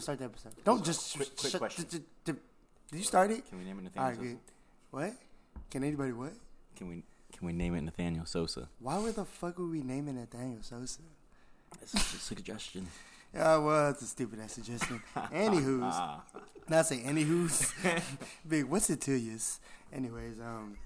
Let's start the episode. Don't just Quick- quick shut- question. d- d- d- Did you start it? Can we name it Nathaniel right, Sosa? good. What? Can anybody what? Can we can we name it Nathaniel Sosa? Why would the fuck would we name it Nathaniel Sosa? It's just a suggestion. Yeah, well, it's a stupid ass suggestion. Anywho's, not say anywho's. Big, what's it to yous? Anyways, um.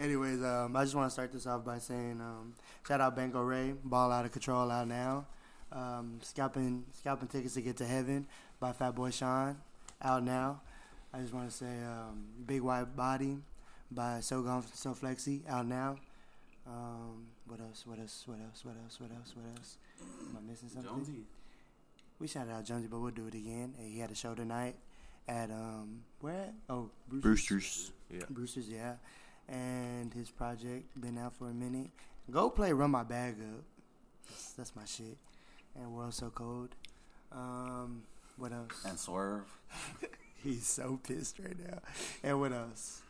anyways, um, I just want to start this off by saying, um, shout out Banco Ray, ball out of control out now. Um, scalping, scalping tickets to get to heaven by Fat Boy Sean, out now. I just want to say, um, Big White Body by So Gone So Flexy, out now. Um, what else? What else? What else? What else? What else? What else? Am I missing something? Jonesy. We shouted out Jonesy, but we'll do it again. And he had a show tonight at um where at? Oh Brewster's. Brewster's. Yeah. Brewster's, yeah. And his project been out for a minute. Go play Run My Bag Up. That's, that's my shit. And World So Cold. Um, what else? And Swerve. He's so pissed right now. And what else?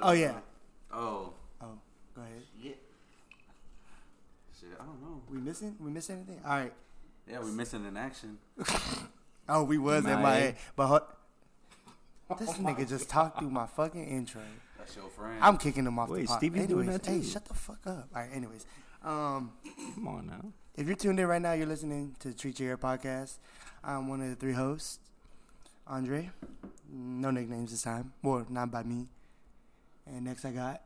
Oh yeah. Oh. Oh, go ahead. Yeah. Shit, I don't know. We missing? We missing anything? All right. Yeah, we're missing an action. Oh, we was in my My- head, but hu- this nigga just talked through my fucking intro. That's your friend. I'm kicking him off Wait, the pot. Stevie's doing anyways, that hey, shut the fuck up. All right, anyways, um, Come on now. If you're tuned in right now, you're listening to Treat Your Ear podcast. I'm one of the three hosts, Andre. No nicknames this time, well, not by me. And next I got,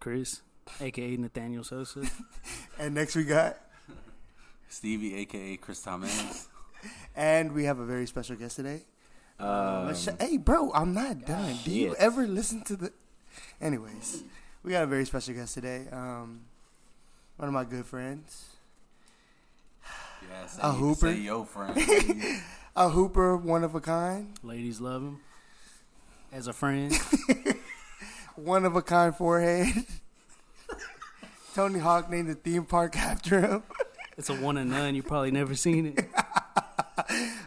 Chris, aka Nathaniel Sosa. and next we got, Stevie, aka Chris Thomas. and we have a very special guest today. Um, Let's sh- hey, bro, I'm not done. Do you ever listen to the? Anyways, we got a very special guest today. Um, one of my good friends, Yeah, say, A hooper. Say your friend. a hooper, one of a kind, Ladies love him. As a friend, one of a kind forehead. Tony Hawk named the theme park after him. it's a one and none. You probably never seen it.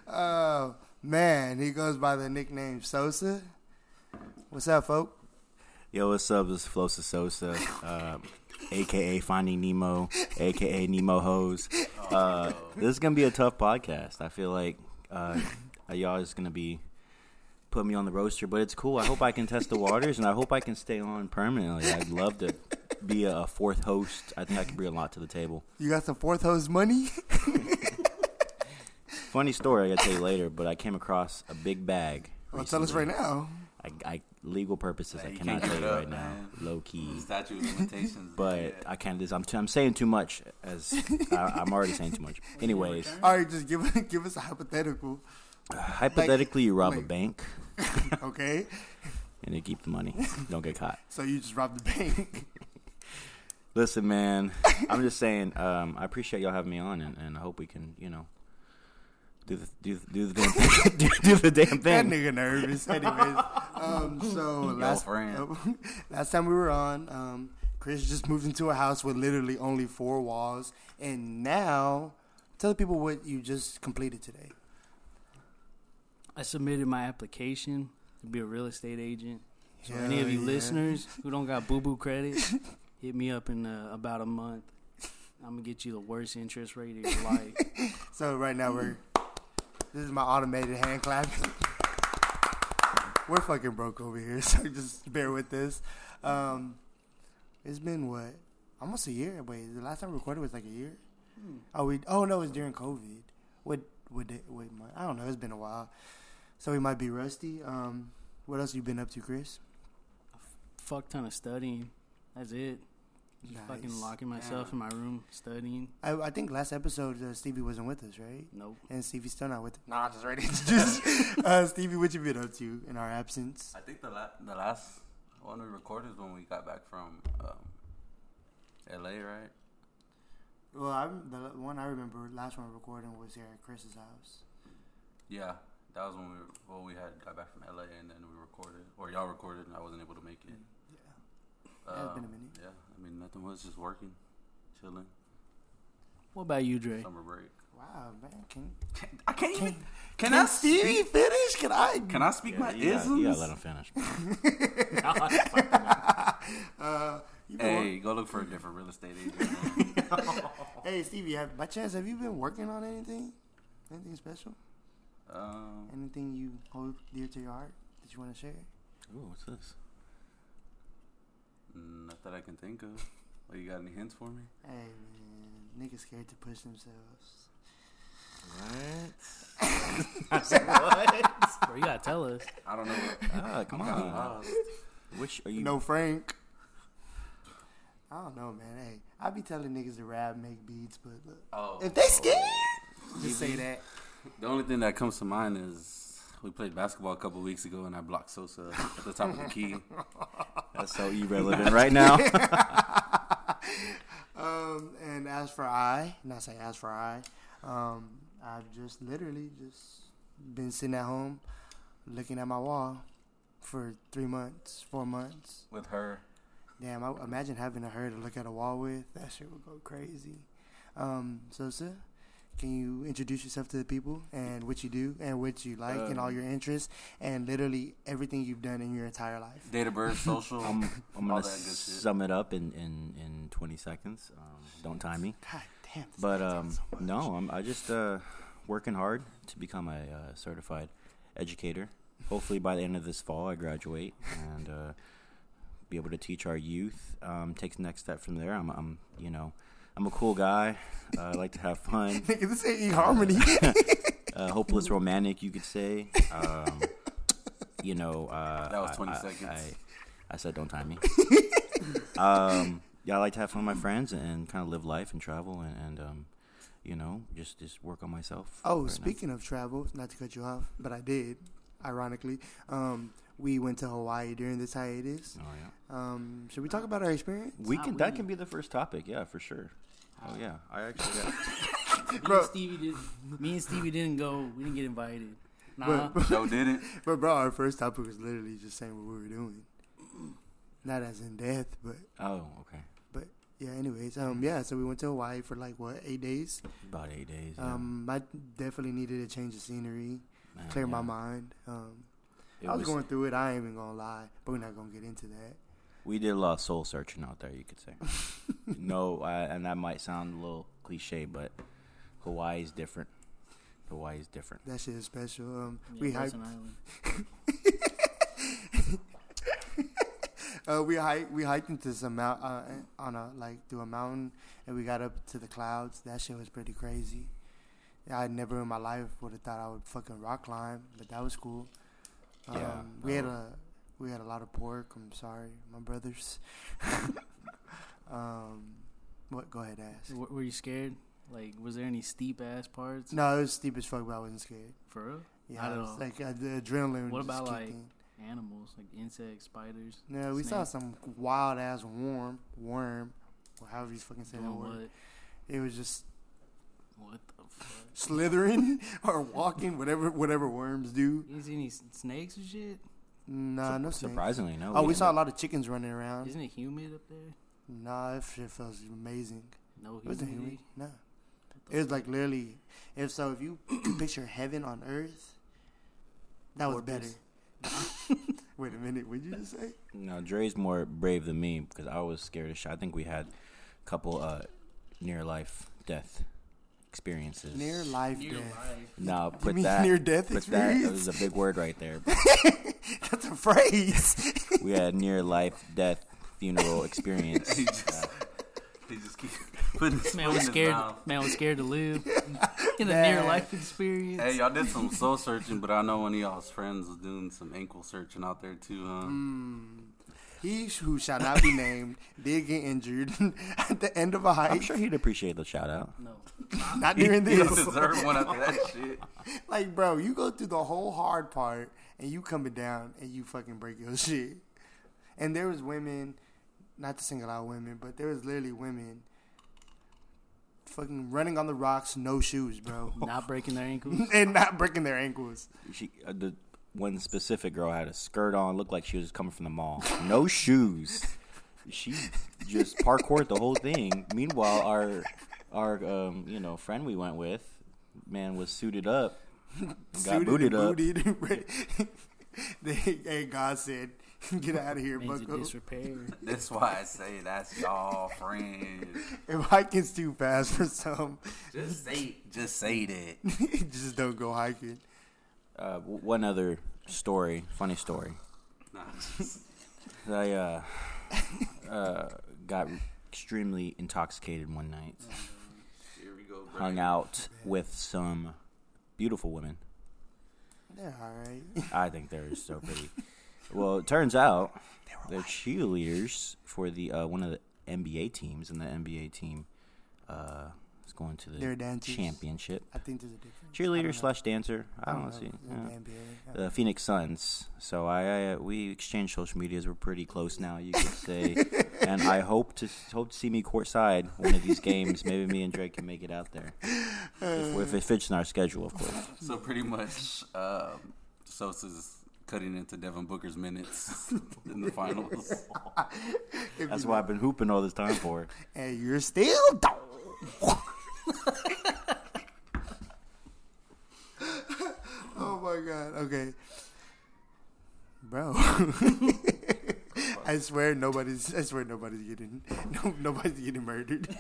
Oh man, he goes by the nickname Sosa. What's up, folk? Yo, what's up? This is Flosa Sosa, uh, aka Finding Nemo, aka Nemo Hose. Uh, this is gonna be a tough podcast. I feel like uh, y'all is gonna be put me on the roaster, but it's cool. I hope I can test the waters, and I hope I can stay on permanently. I'd love to be a fourth host. I think I can bring a lot to the table. You got some fourth host money? Funny story, I gotta tell you later, but I came across a big bag. Well, tell us right now. I, I legal purposes, Man, I cannot can't tell you right up, now, low key. Statute of limitations. But yeah. I can't. This I'm, t- I'm saying too much. As I, I'm already saying too much. Anyways, All right, just give give us a hypothetical, hypothetically, you rob a bank okay? and you keep the money. Don't get caught. So you just robbed the bank. Listen, man. I'm just saying. Um, I appreciate y'all having me on, and, and I hope we can, you know, do the do the, do the damn thing. do, do the damn that thing. nigga nervous. Anyways, um, so last friend. last time we were on, um, Chris just moved into a house with literally only four walls, and now tell the people what you just completed today. I submitted my application to be a real estate agent. So Hell any of you yeah. listeners who don't got boo boo credit, hit me up in uh, about a month. I'm gonna get you the worst interest rate of your life. So right now we're this is my automated hand clap. we're fucking broke over here, so just bear with this. Um, it's been what almost a year. Wait, the last time we recorded was like a year. Oh, we oh no, it was during COVID. What what what? I don't know. It's been a while, so we might be rusty. Um, what else you been up to, Chris? A fuck ton of studying. That's it. Just Nice. fucking locking myself in my room studying. I, I think last episode uh, Stevie wasn't with us, right? Nope. And Stevie's still not with us. Nah, just right. just uh, Stevie, what you been up to in our absence? I think the la- the last one we recorded is when we got back from um, L.A. Right? Well, I, the one I remember, last one recording was here at Chris's house. Yeah, that was when we were, well we had got back from L.A. and then we recorded, or y'all recorded, and I wasn't able to make it. Yeah. Yeah, it's been a Um, minute. Yeah, I mean nothing was just working, chilling, What about you, Dre? summer break. Wow, man. Can, I can't can, even. Can, can I Stevie speak? finish? Can I? Can I speak my you, gotta, isms? you gotta let him finish. Uh, you know Hey, go look for a different real estate agent. hey, Stevie, have, by chance, have you been working on anything? Anything special? Um, Anything you hold dear to your heart that you want to share? Ooh, what's this? Not that I can think of. Well, you got any hints for me? Hey, man, niggas scared to push themselves. What? Bro, you gotta tell us. I don't know. ah, come I'm on. Which are you? No Frank. I don't know, man. Hey, I be telling niggas to rap, make beats, but look, Oh, if they scared, just say that. The only thing that comes to mind is we played basketball a couple weeks ago and I blocked Sosa at the top of the key. That's so irrelevant right now. Um, and as for I, not say as for I, um, I've just literally just been sitting at home looking at my wall for three months, four months. with her. Damn, I imagine having a her to look at a wall with. That shit would go crazy. Um, Sosa, can you introduce yourself to the people and what you do and what you like and all Um, your interests and literally everything you've done in your entire life? Date of birth, social. I'm, I'm All gonna that good shit. sum it up in in in 20 seconds. Um, don't time me. God damn. this But nigga um, so no, I'm I just uh, working hard to become a uh, certified educator. Hopefully, by the end of this fall, I graduate and uh, be able to teach our youth. Um, take the next step from there. I'm, I'm you know, I'm a cool guy. Uh, I like to have fun. Nigga, this ain't harmony. uh, hopeless romantic, you could say. Um, you know, uh, That was 20 I, seconds. I, I said, don't time me. um, yeah, I like to have fun with my friends and, kind of live life and travel and, and um, you know, just just work on myself. Oh, right now. speaking of travel, not to cut you off, but I did, ironically. Um, we went to Hawaii during this hiatus. Oh yeah, Um, should we talk about our experience? we can. That we. can be the first topic. Yeah, for sure. Oh yeah, I actually got. Me Bro. and Stevie did. Me and Stevie didn't go. We didn't get invited. Nah. But, Joe didn't. but bro, our first topic was literally just saying what we were doing, not as in death, but Oh okay, but yeah. Anyways, um, yeah. So we went to Hawaii for like what eight days. about eight days. Yeah. Um, I definitely needed a change of scenery, Man, clear my mind. Um, It I was, going through it. I ain't even gonna lie, but we're not gonna get into that. We did a lot of soul searching out there, you could say. no, I, and that might sound a little cliche, but Hawaii's different. Hawaii's different. That shit is special. Um, Yeah, we hyped. Island. Uh, we hiked we hiked into some mount uh, on a like through a mountain, and we got up to the clouds. That shit was pretty crazy. I never in my life would have thought I would fucking rock climb, but that was cool. Um, Yeah, we had a we had a lot of pork. I'm sorry, my brothers. um, what? Go ahead, ask. W- were you scared? Like, was there any steep ass parts? No, it was steep as fuck, but I wasn't scared. For real? Yeah, Not I at was all. like uh, the adrenaline. What about, like, in. Animals like insects, spiders. No, we saw some wild ass worm, worm, or however you fucking say that word. what? It was just What the fuck? slithering or walking, whatever whatever worms do. You see any snakes or shit? Nah, no snakes. Surprisingly, no. Oh, we didn't. saw a lot of chickens running around. Isn't it humid up there? Nah, that shit feels amazing. No It wasn't humid. humidity. Nah. It was like literally, if so, if you picture heaven on earth, that was better. Wait a minute, what'd you just say? No, Dre's more brave than me because I was scared of shit. I think we had a couple uh, near life death experiences. Near life Near death. life. No, You put mean that. near death Put that. That was a big word right there. That's a phrase. we had near life death funeral experience. He just, he just keep putting his Man was scared. Man was scared to live in a near life experience. Hey, y'all did some soul searching, but I know one of y'all's friends was doing some ankle searching out there too, huh? Mm. He who shall not be named did get injured at the end of a hike. I'm sure he'd appreciate the shout out. No, Not He, during he this. don't deserve one after that shit. Like, bro, you go through the whole hard part and you coming down and you fucking break your shit. And there was women, not to single out women, but there was literally women fucking running on the rocks, no shoes, bro. not breaking their ankles. and not breaking their ankles. She, uh, the one specific girl had a skirt on, looked like she was coming from the mall. No shoes. She just parkoured the whole thing. Meanwhile, our our um, you know friend we went with, man, was suited up, got Suited booted and up. booted. They- hey, God said, Get out of here, Bucko. That's why I say that's y'all friend. If hiking's too fast for some, Just say, just say that. just don't go hiking. Uh, one other story, funny story. I uh, uh, got extremely intoxicated one night. here we go. bro. Hung out with some beautiful women. They're all right. I think they're so pretty. Well, it turns out they're cheerleaders for the uh, one of the NBA teams, and the NBA team uh, is going to the They're dancers. championship. I think there's a difference. Cheerleader slash dancer. I don't, know. See, It's yeah. in the NBA. the Phoenix Suns. So I, I uh, we exchange social medias. We're pretty close now, you could say. and I hope to hope to see me courtside one of these games. Maybe me and Drake can make it out there if, if it fits in our schedule, of course. So pretty much, um, Sosa's cutting into Devin Booker's minutes in the finals. That's you- what I've been hooping all this time for. And you're still down. Oh my god. Okay. Bro. I swear nobody's I swear nobody's getting no, nobody's getting murdered.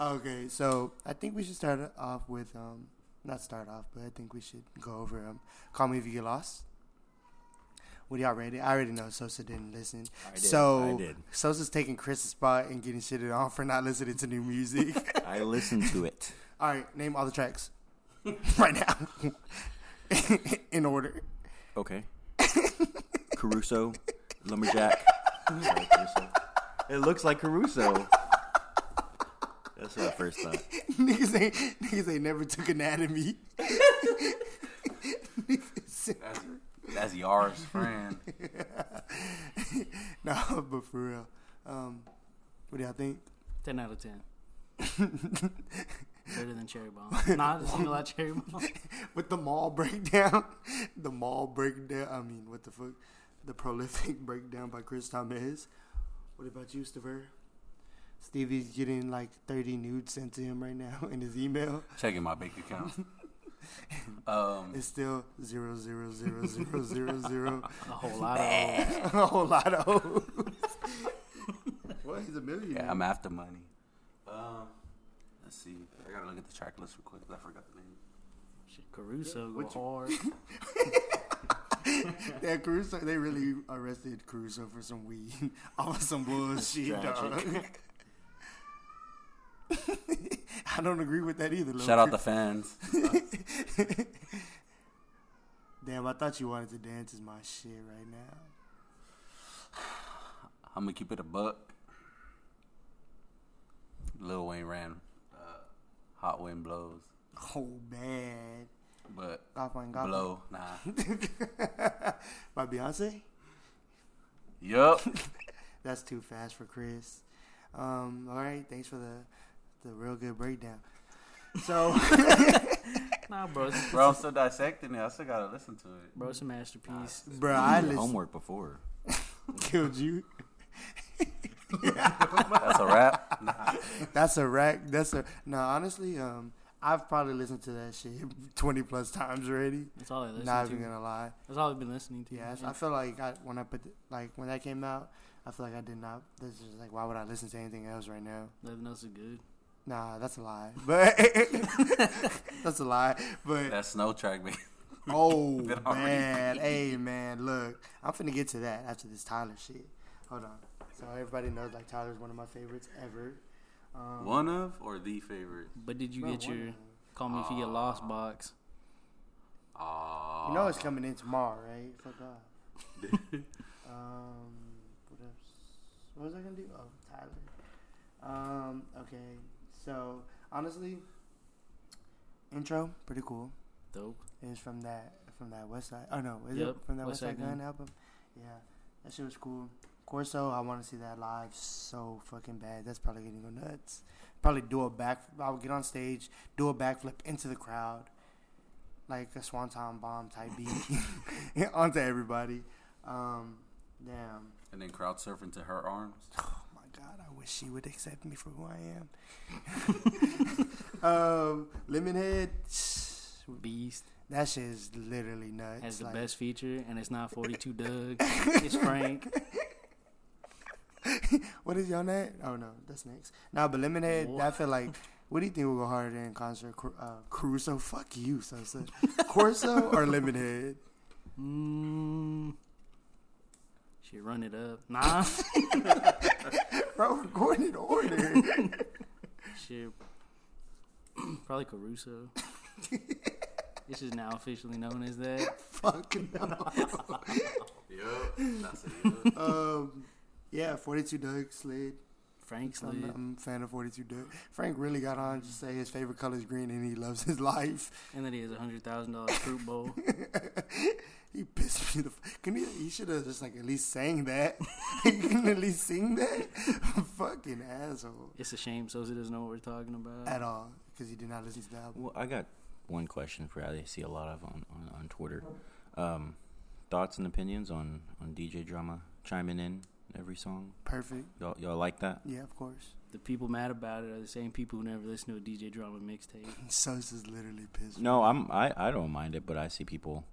okay, so I think we should start off with um not start off, but I think we should go over um Call Me If You Get Lost. What do y'all rate it? I already know Sosa didn't listen. I did. So I did. Sosa's taking Chris's spot and getting shitted on for not listening to new music. I listened to it. all right, name all the tracks right now in order. Okay. Caruso, Lumberjack. Sorry, Caruso. It looks like Caruso. That's what I first thought. niggas ain't niggas ain't never took anatomy. That's, that's Yar's friend. no, but for real. Um, what do y'all think? 10 out of 10. Better than Cherry Bomb. Not a single out Cherry Bomb. With the mall breakdown, the mall breakdown. I mean, what the fuck? The prolific breakdown by Chris Thomas. What about you, Stever? Stevie's getting like 30 nudes sent to him right now in his email. Checking my bank account. Um, It's still zero zero zero zero zero zero. A whole lot of a whole lot of O's. what? He's a millionaire. yeah, I'm after money. Um, let's see. I gotta look at the track list real quick. I forgot the name. shit. Caruso go What you- hard. Yeah, Caruso. They really arrested Caruso for some weed, off of some bullshit, dog. I don't agree with that either. Shout out the fans. Damn, I thought you wanted to dance is my shit right now. I'm gonna keep it a buck. Lil Wayne ran uh, "Hot Wind Blows," Oh man, but Golf on blow nah. by Beyonce. yup. That's too fast for Chris. Um, all right, thanks for the the real good breakdown. So, Nah, bro. Bro, I'm still dissecting it. I still gotta listen to it. bro, it's a masterpiece. bro, I Did homework before. killed you. That's a wrap. Nah. That's a rack. That's a no. Honestly, um, I've probably listened to that shit twenty plus times already. That's all I listen Not to. even gonna lie. That's all I've been listening to. Yeah, Yeah. I feel like I, when I put the, like when that came out, I feel like I did not. This is like, why would I listen to anything else right now? Nothing else is good. Nah, that's a lie. But that's a lie. But That snow track, man. oh man, hey man, look, I'm finna get to that after this Tyler shit. Hold on. So everybody knows like Tyler's one of my favorites ever. Um, One of or the favorite? But did you bro, get your Call Me If You Get Lost box? Oh, You know it's coming in tomorrow, right? Fuck off. um, what else? What was I gonna do? Oh, Tyler. Um, okay. So honestly, intro pretty cool. Dope. It's from that from that West Side. Oh no, is Yep, it from that West West Side Side Gunn Gunn. album? Yeah, that shit was cool. Corso, I want to see that live so fucking bad. That's probably gonna go nuts. Probably do a back. I'll get on stage, do a backflip into the crowd, like a swanton bomb type beat onto everybody. Um, damn. And then crowd surfing to her arms. God, I wish she would accept me for who I am. um, Lemonhead, Beast. That shit is literally nuts. Has the Like, best feature, and it's not 42 Dugg. It's Frank. What is your name? Oh no, that's next. Nah, but Lemonhead. I feel like. What do you think will go harder in concert? Uh, Caruso, fuck you, Sosa. Corso or Lemonhead? Mm. Shit, run it up. Nah. Bro, we're going in order. Shit. Probably Caruso. this is now officially known as that. fuck no. Yup. That's it. yup. Um, yeah, 42 Dugg slid. Frank I'm, slid. I'm a fan of 42 Dugg. Frank really got on to say his favorite color is green and he loves his life. And then he has a $100,000 fruit bowl. He pissed me the. F- can he? He should have just like at least sang that. he can at least sing that. Fucking asshole. It's a shame Sosa doesn't know what we're talking about. At all, because he did not listen to the album. Well, I got one question for I see a lot of on, on, on Twitter. Um, thoughts and opinions on, on DJ Drama chiming in every song. Perfect. Y'all, y'all like that? Yeah, of course. The people mad about it are the same people who never listen to a DJ Drama mixtape. Sosa's literally pissed. No, I'm I, I don't mind it, but I see people,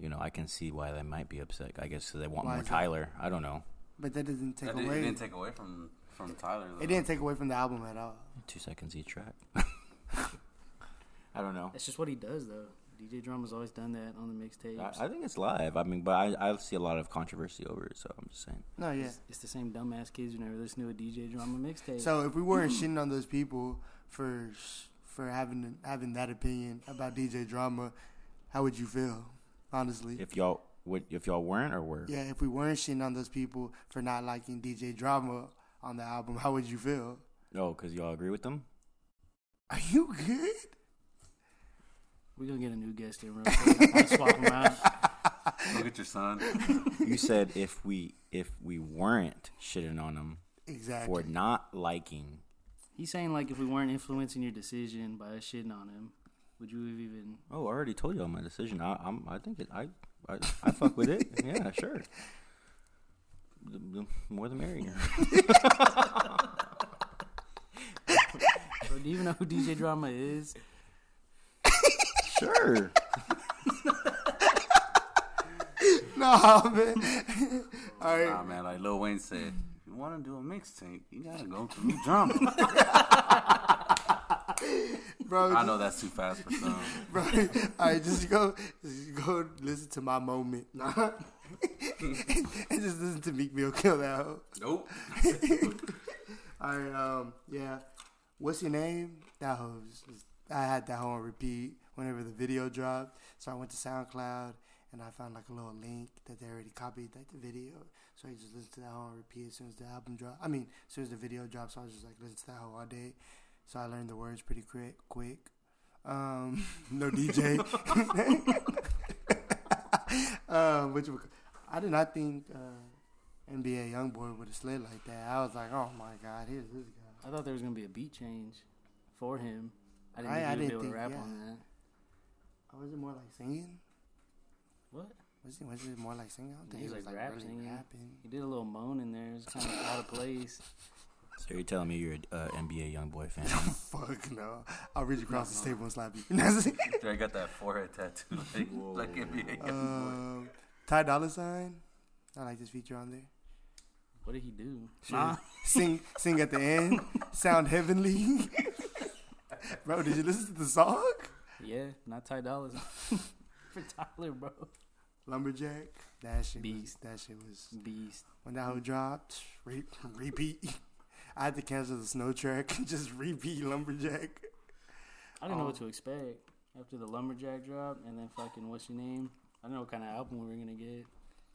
you know, I can see why they might be upset. I guess 'cause they want Why more is that? Tyler. I don't know. But that doesn't take That did, it away. didn't take away from from Tyler. Though. it didn't take away from the album at all. Two seconds each track. I don't know. That's just what he does, though. DJ Drama's always done that on the mixtapes. I, I think it's live. I mean, but I, I see a lot of controversy over it, so I'm just saying. No, yeah. It's, it's the same dumbass kids who never listen to a DJ Drama mixtape. So if we weren't shitting on those people for for having having that opinion about DJ Drama, how would you feel? Honestly. If y'all would, if y'all weren't or were, Yeah, if we weren't shitting on those people for not liking DJ Drama on the album, how would you feel? Oh, no, because y'all agree with them. Are you good? We're going to get a new guest in real quick. I'll swap him out. Look at your son. you said if we if we weren't shitting on them Exactly. for not liking, He's saying, like, if we weren't influencing your decision by us shitting on him, would you have even. oh, I already told y'all my decision. I, I'm I think it, I, I I fuck with it. Yeah, sure. The, the more the merrier. Bro, do you even know who DJ Drama is? Sure. No, man. All right. Nah, man. Like Lil Wayne said, if you want to do a mixtape, you gotta go through drama. bro, I know that's too fast for some. bro. All right, just go, just go listen to my moment. Nah. and just listen to Meek Mill kill that hoe. Nope. All right, um, yeah. What's your name? That hoe. I had that hoe on repeat whenever the video dropped. So I went to SoundCloud and I found like a little link that they already copied like the video. So I just listened to that on repeat as soon as the album dropped. I mean, as soon as the video dropped. So I was just like listening to that hoe all day. So I learned the words pretty quick. Quick. Um, no DJ. um, which I did not think uh, NBA YoungBoy would have slid like that. I was like, oh my god, here's this guy. I thought there was going to be a beat change for him. I didn't I- think I he would be able to rap yeah. on that. Oh, was it more like singing? What? Was it, was it more like singing? I don't think it was like like really rapping. He did a little moan in there. It's kind of out of place. So you're telling me you're an uh, NBA YoungBoy fan? Fuck no. I'll reach across the table and slap you. That's it. I got that forehead tattoo like like NBA. um, Ty Dolla Sign. I like this feature on there. What did he do? Sure. Nah. Sing, sing at the end. Sound heavenly. Bro, did you listen to the song? Yeah, not Ty Dolla Sign. For Tyler, bro. Lumberjack. That shit Beast. was. That shit was. Beast. When that hoe dropped, re- repeat. I had to cancel the snow track and just repeat Lumberjack. I didn't know Oh. what to expect after the Lumberjack drop and then fucking what's your name? I didn't know what kind of album we were gonna get.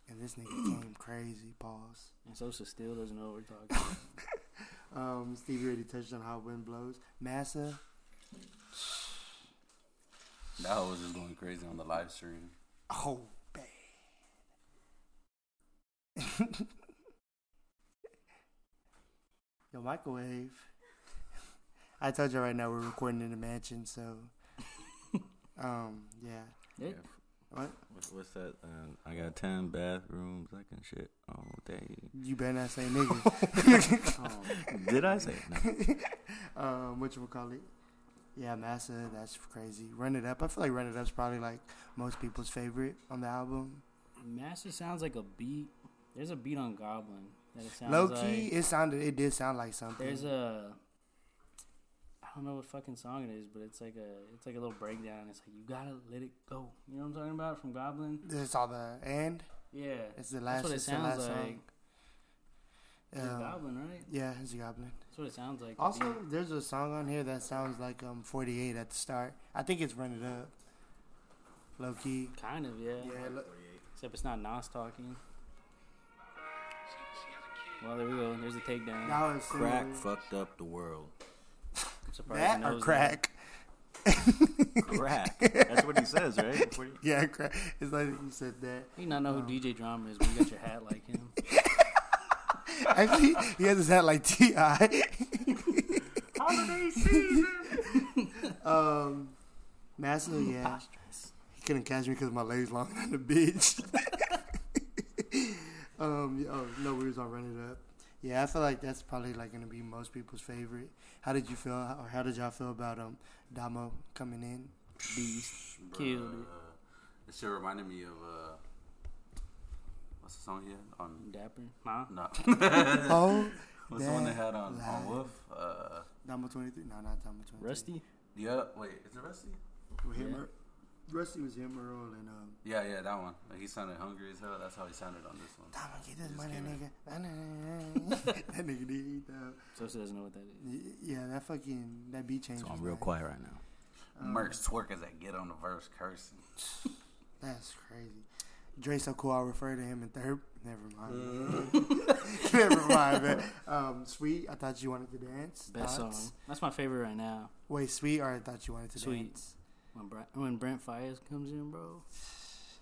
And this nigga came crazy. Pause. And Sosa still doesn't know what we're talking about. Um, Stevie already touched on Hot Wind Blows. Massa, That was just going crazy on the live stream. oh bad. Yo, microwave. I told you right now we're recording in the mansion, so um, yeah. Yeah. What? What's, what's that? Uh, I got ten bathrooms. I can shit all day. You better not say nigga. Oh, Did I say it? No. um, what you call it? Yeah, Massa, that's crazy. Run It Up. I feel like Run It Up's probably like most people's favorite on the album. Master sounds like a beat. There's a beat on Goblin that it sounds Low like. key, it sounded, it did sound like something. There's a. I don't know what fucking song it is, but it's like a it's like a little breakdown. It's like you gotta let it go. You know what I'm talking about from Goblin? There's all the end. Yeah, it's the last. that's what it it's sounds last like. song. It's Um, Goblin, right? yeah, it's a goblin. That's what it sounds like. Also, beat. there's a song on here that sounds like um 48 at the start. I think it's Run It Up. Low key. kind of yeah. Yeah, Except it's not Nas talking. Well, there we go. There's a takedown. that was Crack similar. fucked up the world. I'm surprised That he or knows crack? Crack. That's what he says, right? What do Yeah, crack. It's like you said that. That. You not know who Um, DJ Drama is, but you got your hat like him. Actually, he has his hat like Ti. Holiday season. um, Massa, yeah. He couldn't catch me because my legs longer than the bitch. Um, yeah, oh no, we was on Run It Up. Yeah, I feel like that's probably like gonna be most people's favorite. How did you feel, or how did y'all feel about um Domo coming in? Beast. Killed it. uh, This shit reminded me of uh, what's the song here on? Dapper. Huh? No, Oh, what's the one they had on lie. on Wolf? Uh, Domo twenty three. No, not Domo twenty three. Rusty. yeah. Wait, is it Rusty? With him, Yeah. or- Rusty was him, Earl, and um. Yeah, yeah, that one. Like, he sounded hungry as hell. That's how he sounded on this one. Domo, get this Just money, nigga. that nigga did eat that. So she doesn't know what that is. Yeah, that fucking that beat change. So I'm real like- quiet right now. Um, Mercs twerkers that get on the verse cursing. That's crazy. Dre so cool. I'll refer to him in third. Never mind. Never mind, man. Um, sweet. I thought you wanted to dance. Best Thoughts? song. That's my favorite right now. Wait, sweet, or I thought you wanted to Sweet. dance. When Brent, when Brent Faiyaz comes in, bro.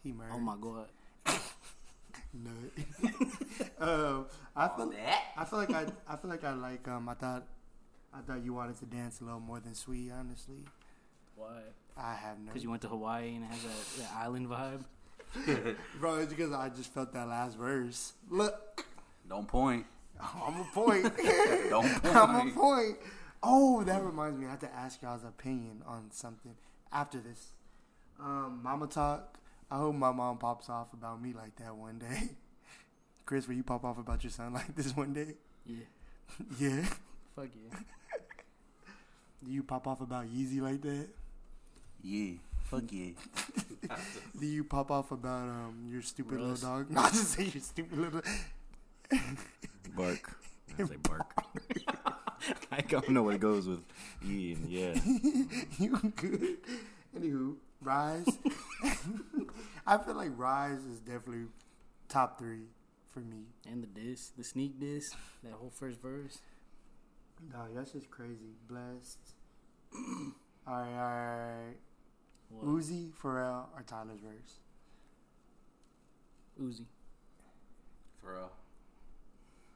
He murdered. Oh my god. Nut. um, I feel. I feel like I. I feel like I like. Um, I thought. I thought you wanted to dance a little more than sweet. Honestly, Why? I have no. Because you went to Hawaii and it has that, that island vibe. Bro, it's because I just felt that last verse. Look, Don't point. I'm a point. Don't point. I'm a point. Oh, that reminds me. I have to ask y'all's opinion on something after this. Um, Mama talk. I hope my mom pops off about me like that one day. Chris, will you pop off about your son like this one day? Yeah. Yeah. Fuck yeah. Do you pop off about Yeezy like that? Yeah. Fuck yeah. Do you pop off about um your stupid Russ. little dog? Not to say your stupid little. Bark. I say bark. I don't know what it goes with E and yeah. you good? Anywho, Rise. I feel like Rise is definitely top three for me. And the diss, the sneak diss, that whole first verse. No, that's just crazy. Blessed. all right, all right. What? Uzi, Pharrell, or Tyler's verse. Uzi. For real.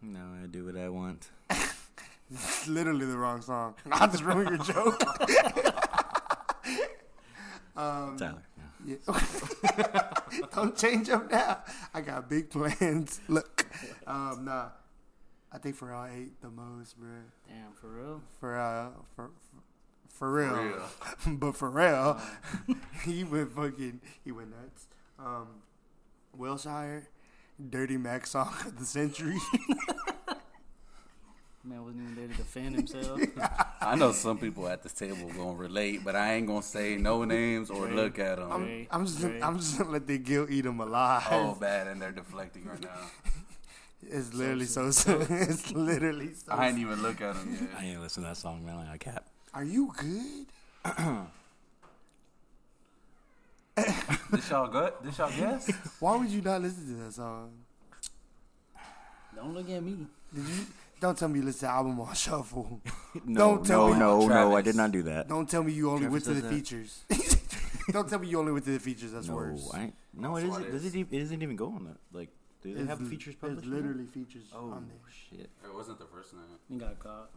No, I do what I want. It's literally the wrong song. Not just ruin your joke. um, Tyler. Yeah. Yeah. Don't change up now. I got big plans. Look, um, nah. I think Pharrell ate the most, bro. Damn, for real? Pharrell, for for real. For real. but Pharrell, he went fucking, he went nuts. Um, Wilshire, Dirty Mac song of the century. Man wasn't even there to defend himself. I know some people at this table gonna relate, but I ain't gonna say no names or Dre. look at them. I'm, I'm just, Dre. I'm just gonna let the guilt eat them alive. Oh, bad, and they're deflecting right now. It's literally so, so. It's literally so. I ain't even look at them I ain't listen to that song, man. Like I cap. Are you good? This y'all good? This y'all guess? Why would you not listen to that song? Don't look at me. Did you? Don't tell me you listen to the album on shuffle. No, Don't tell no, me- no, no. I did not do that. Don't tell me you only Travis went to the does features. Don't tell me you only went to the features. That's no, worse. I ain't, no, it That's what isn't. it Does is. it, even, it doesn't even go on that. Like, do they have It's- features There's published? now? literally features Oh on there. shit! It wasn't the first night. You got caught.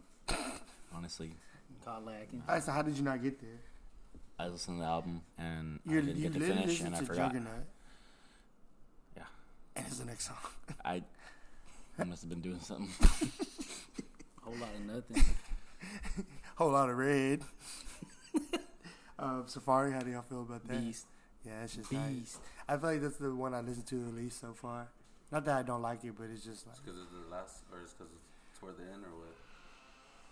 Honestly, Caught lacking. All right, so how did you not get there? I listened to the album and I You're, didn't you get to finish, and I forgot. Juggernaut. Yeah. And it's the next song. I, I must have been doing something. Whole lot of nothing. Whole lot of red. Um, Safari, how do y'all feel about that? Beast. Yeah, it's just nice. Beast. I feel like that's the one I listened to the least so far. Not that I don't like it, but it's just like because it's the last, or it's because it's toward the end, or what?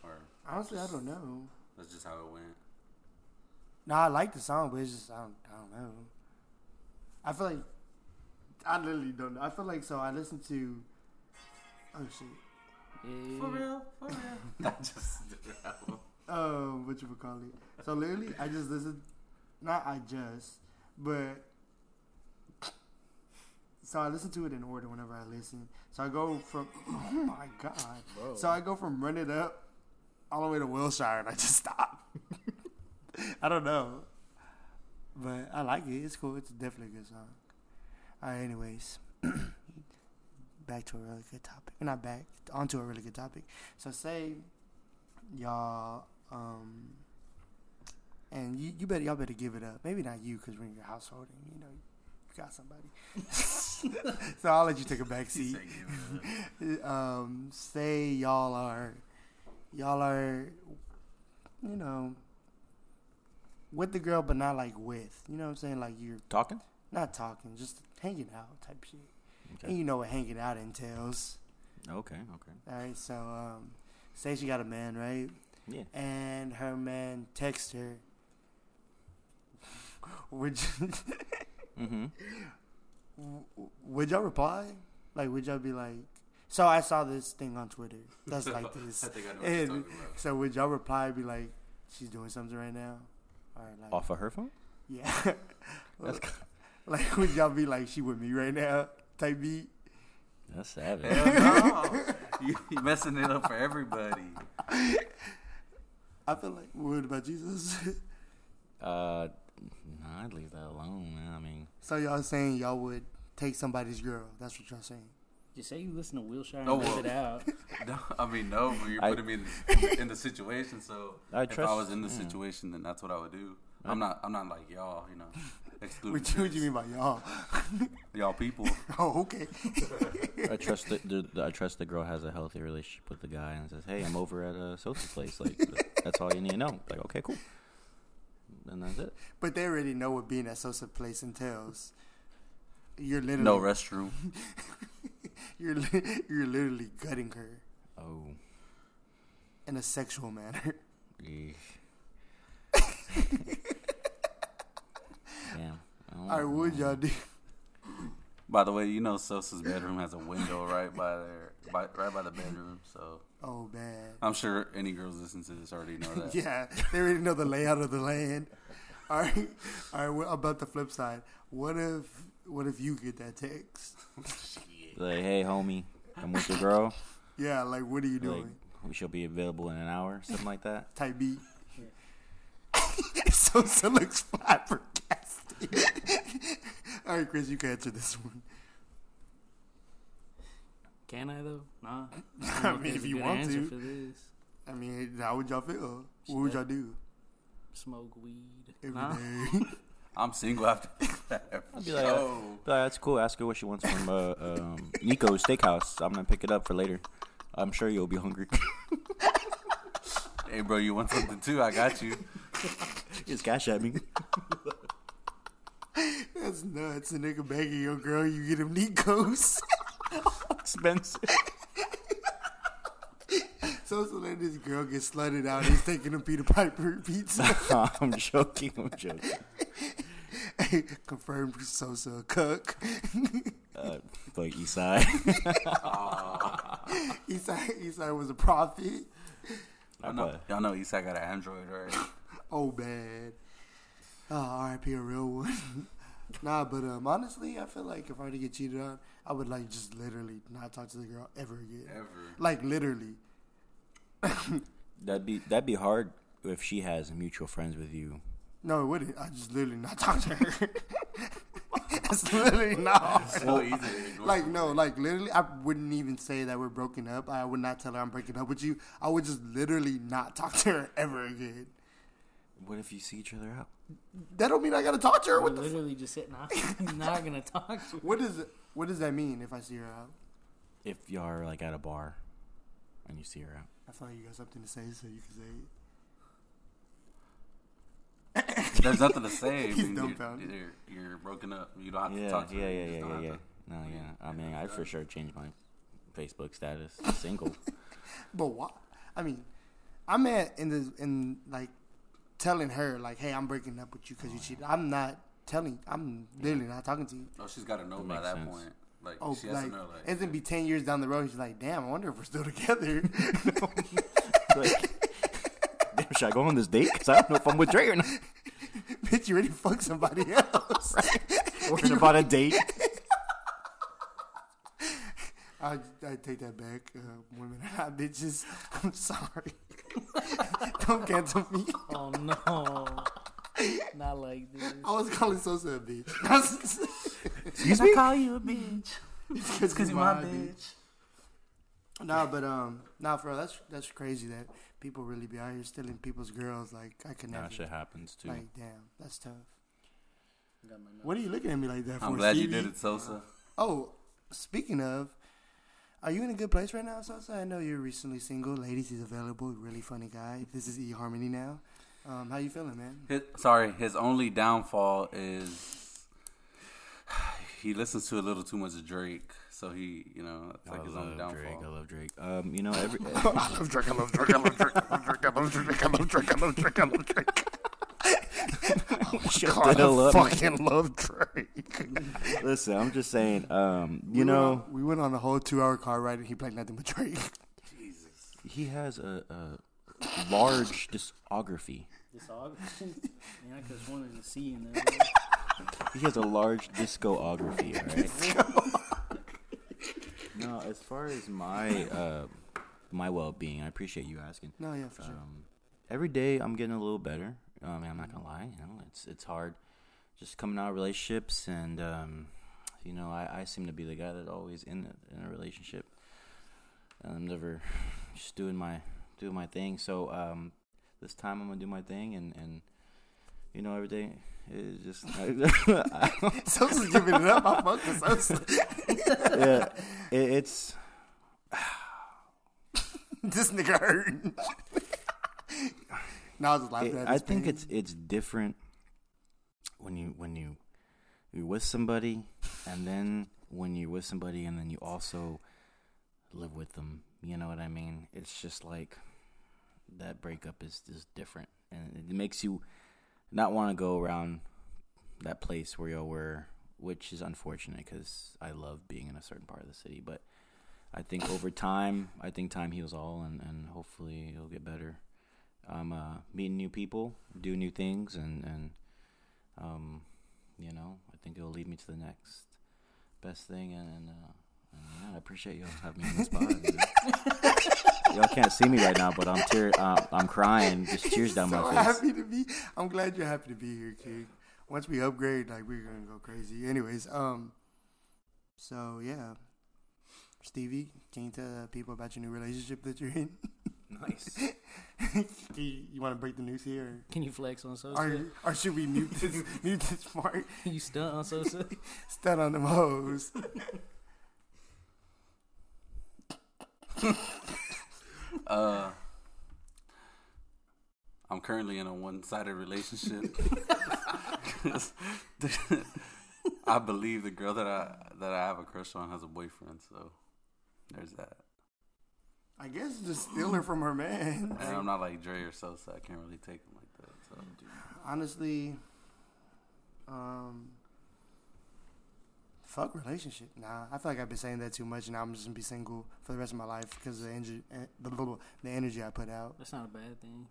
Or honestly, I don't know. that's just how it went. No, I like the song, but it's just I don't, I don't know. I feel like I literally don't know. I feel like so I listened to oh shit. Yeah. For real, for real. Not just the album. Um, what you would call it? So literally, I just listened. Not I just, but so I listen to it in order whenever I listen. So I go from oh my god. Bro. So I go from Run It Up all the way to Wilshire, and I just stop. I don't know, but I like it. It's cool. It's definitely a good song. All right. Anyways, back to a really good topic. Not back onto a really good topic. So say y'all um and you, you better y'all better give it up. Maybe not you because we're in your household and you know you got somebody. so I'll let you take a back seat said give it up. um, say y'all are, y'all are, you know, with the girl, but not like with. You know what I'm saying? Like you're Talking? not talking, just hanging out type shit. Okay. And you know what hanging out entails. Okay, okay. All right, so um, say she got a man, right? Yeah. And her man texts her. Would you, Mm-hmm. would y'all reply? Like, would y'all be like? So I saw this thing on Twitter. That's like this. I think I know what you're talking about. so would y'all reply be like, she's doing something right now? Or like, Off of her phone? yeah. That's like, would y'all be like, she with me right now? Type beat. that's savage. Hell no. you, you messing it up for everybody. I feel like, what about Jesus? Uh, nah, I'd leave that alone, man. I mean, so y'all saying y'all would take somebody's girl? That's what y'all saying. You say you listen to Wilshire and Oh, live well. it out. No, I mean, no, but you're I- putting me in the, in the situation. So I if trust. I was in the yeah. situation, then that's what I would do. I- I'm not. I'm not like y'all. You know, excluding What you, you mean by y'all? y'all people. Oh, okay. I trust the, the, the I trust the girl has a healthy relationship with the guy and says, "Hey, I'm over at uh, a Sosa's place." Like that's all you need to know. Like, okay, cool. And that's it. But they already know what being at Sosa Place entails. You're literally No restroom. you're li- you're literally gutting her Oh, in a sexual manner. yeesh. Damn. I don't All right, would y'all do? By the way, you know Sosa's bedroom has a window right by there, by, right by the bedroom. So Oh, bad. I'm sure any girls listening to this already know that. Yeah, they already know the layout of the land. All right, all right. What about the flip side? What if what if you get that text? Like, hey, homie, I'm with your girl. Yeah, like what are you Like, doing? we shall be available in an hour, something like that. Type B. Sosa looks flabbergasted. all right, Chris, you can answer this one. Can I though? Nah. I don't mean, if you want to. for this, I mean, how would y'all feel? What would y'all do? smoke weed. Every Nah. day? I'm single after that. I'd be like, Yo. But that's cool. Ask her what she wants from uh, um, Nico's Steakhouse. I'm gonna pick it up for later. I'm sure you'll be hungry. hey, bro, you want something too? I got you. Just cash at me. That's nuts. A nigga begging your girl, you get him Nikos. Expensive. So so let this girl gets slutted out. He's taking a Peter Piper pizza. I'm joking. I'm joking. Hey, confirmed Sosa a cook. Uh, like Eastside. Eastside, Eastside was a prophet. Y'all know, y'all know Eastside got an Android, right? Oh bad. Oh, R.I.P. a real one. nah, but um, honestly, I feel like if I were to get cheated on, I would like just literally not talk to the girl ever again. Ever. Like literally. That'd be that'd be hard if she has mutual friends with you. No, it wouldn't. I just literally not talk to her. That's literally not hard. So easy. Like no, like literally, I wouldn't even say that we're broken up. I would not tell her I'm breaking up with you. I would just literally not talk to her ever again. What if you see each other out? That don't mean I gotta talk to her. We're What the? F- literally just sitting out. I'm not gonna talk to her. what is it? What does that mean if I see her out? If you are like at a bar and you see her out. I feel like you got something to say, so you can say it. there's nothing to say. He's I you're, dumbfounded. you're, you're broken up. You don't have to talk to yeah, her. yeah, You just yeah, don't yeah, have yeah. to- No, yeah. I mean, I for sure changed my Facebook status. Single. But why? I mean, I'm at in the in like telling her like, hey, I'm breaking up with you because you cheated. I'm not telling. I'm literally not talking to you. Oh, she's got to know by that sense. point. Like, Oh, she has like to know. Like, it's gonna be ten years down the road. She's like, damn, I wonder if we're still together. like, damn, should I go on this date? Because I don't know if I'm with Dre or not. Bitch, you already fucked somebody else. Worrying about a date. I I take that back. Uh, women are not bitches. I'm sorry. Don't cancel me. Oh no, not like this. I was calling Sosa a bitch. Excuse me. I call you a bitch. It's Because you're my bitch. Nah, but um, nah, bro, that's that's crazy that people really be out here stealing people's girls. Like I could never. That shit happens too. Like, damn, that's tough. Got my What are you looking at me like that for? I'm glad you did it, Sosa. Oh, speaking of, are you in a good place right now, Sosa? I know you're recently single. Ladies, he's available. Really funny guy. This is E Harmony now. Um, how you feeling, man? His, sorry, his only downfall is he listens to a little too much Drake. So he, you know, that's like I his only downfall. Drake. I love Drake. Um, you know, every I love Drake. I love Drake. I love Drake. I love Drake. I love Drake. I love Drake. I love Drake. I love Drake. shut God, the hell I up. fucking love Drake. Listen, I'm just saying. Um, We you went know, on- we went on a whole two-hour car ride and he played nothing but Drake. Jesus. he has a, a large discography. discography. Man, I could have sworn a C in there. He has a large discography. Right? no, as far as my uh, my well being, I appreciate you asking. No, yeah, for sure. Um, every day I'm getting a little better. I mean, I'm not gonna lie. You know, it's it's hard just coming out of relationships, and um, you know, I, I seem to be the guy that always in a, in a relationship, and I'm never just doing my doing my thing. So um, this time I'm gonna do my thing, and and you know, everything is just Sosa's giving it up. I fuck yeah, it, it's this nigga hurt. No, I was laughing it- I think pain. it's it's different when you when you you're with somebody and then when you're with somebody and then you also live with them. You know what I mean? It's just like that breakup is is different and it makes you not want to go around that place where you were, which is unfortunate because I love being in a certain part of the city, but. I think over time, I think time heals all, and, and hopefully it'll get better. I'm uh, meeting new people, do new things, and and um, you know, I think it'll lead me to the next best thing. And, and, uh, and yeah, I appreciate y'all having me on the spot. y'all can't see me right now, but I'm tear, uh, I'm crying, just tears down so my face. happy to be. I'm glad you're happy to be here, King. Once we upgrade, like we're gonna go crazy. Anyways, um, so yeah, Stevie, can you tell people about your new relationship that you're in? Nice. you you want to break the news here, Can you flex on Sosa? or, or should we mute this mute this part? you stunt on Sosa? Stand on them hoes. Uh, I'm currently in a one-sided relationship. I believe the girl that I that I have a crush on has a boyfriend, so there's that. I guess just steal her from her man. And I'm not like Dre or Sosa. I can't really take him like that. So honestly, um, fuck relationship. Nah, I feel like I've been saying that too much, and now I'm just gonna be single for the rest of my life because of the energy, eh, the, blah, blah, the energy I put out. That's not a bad thing.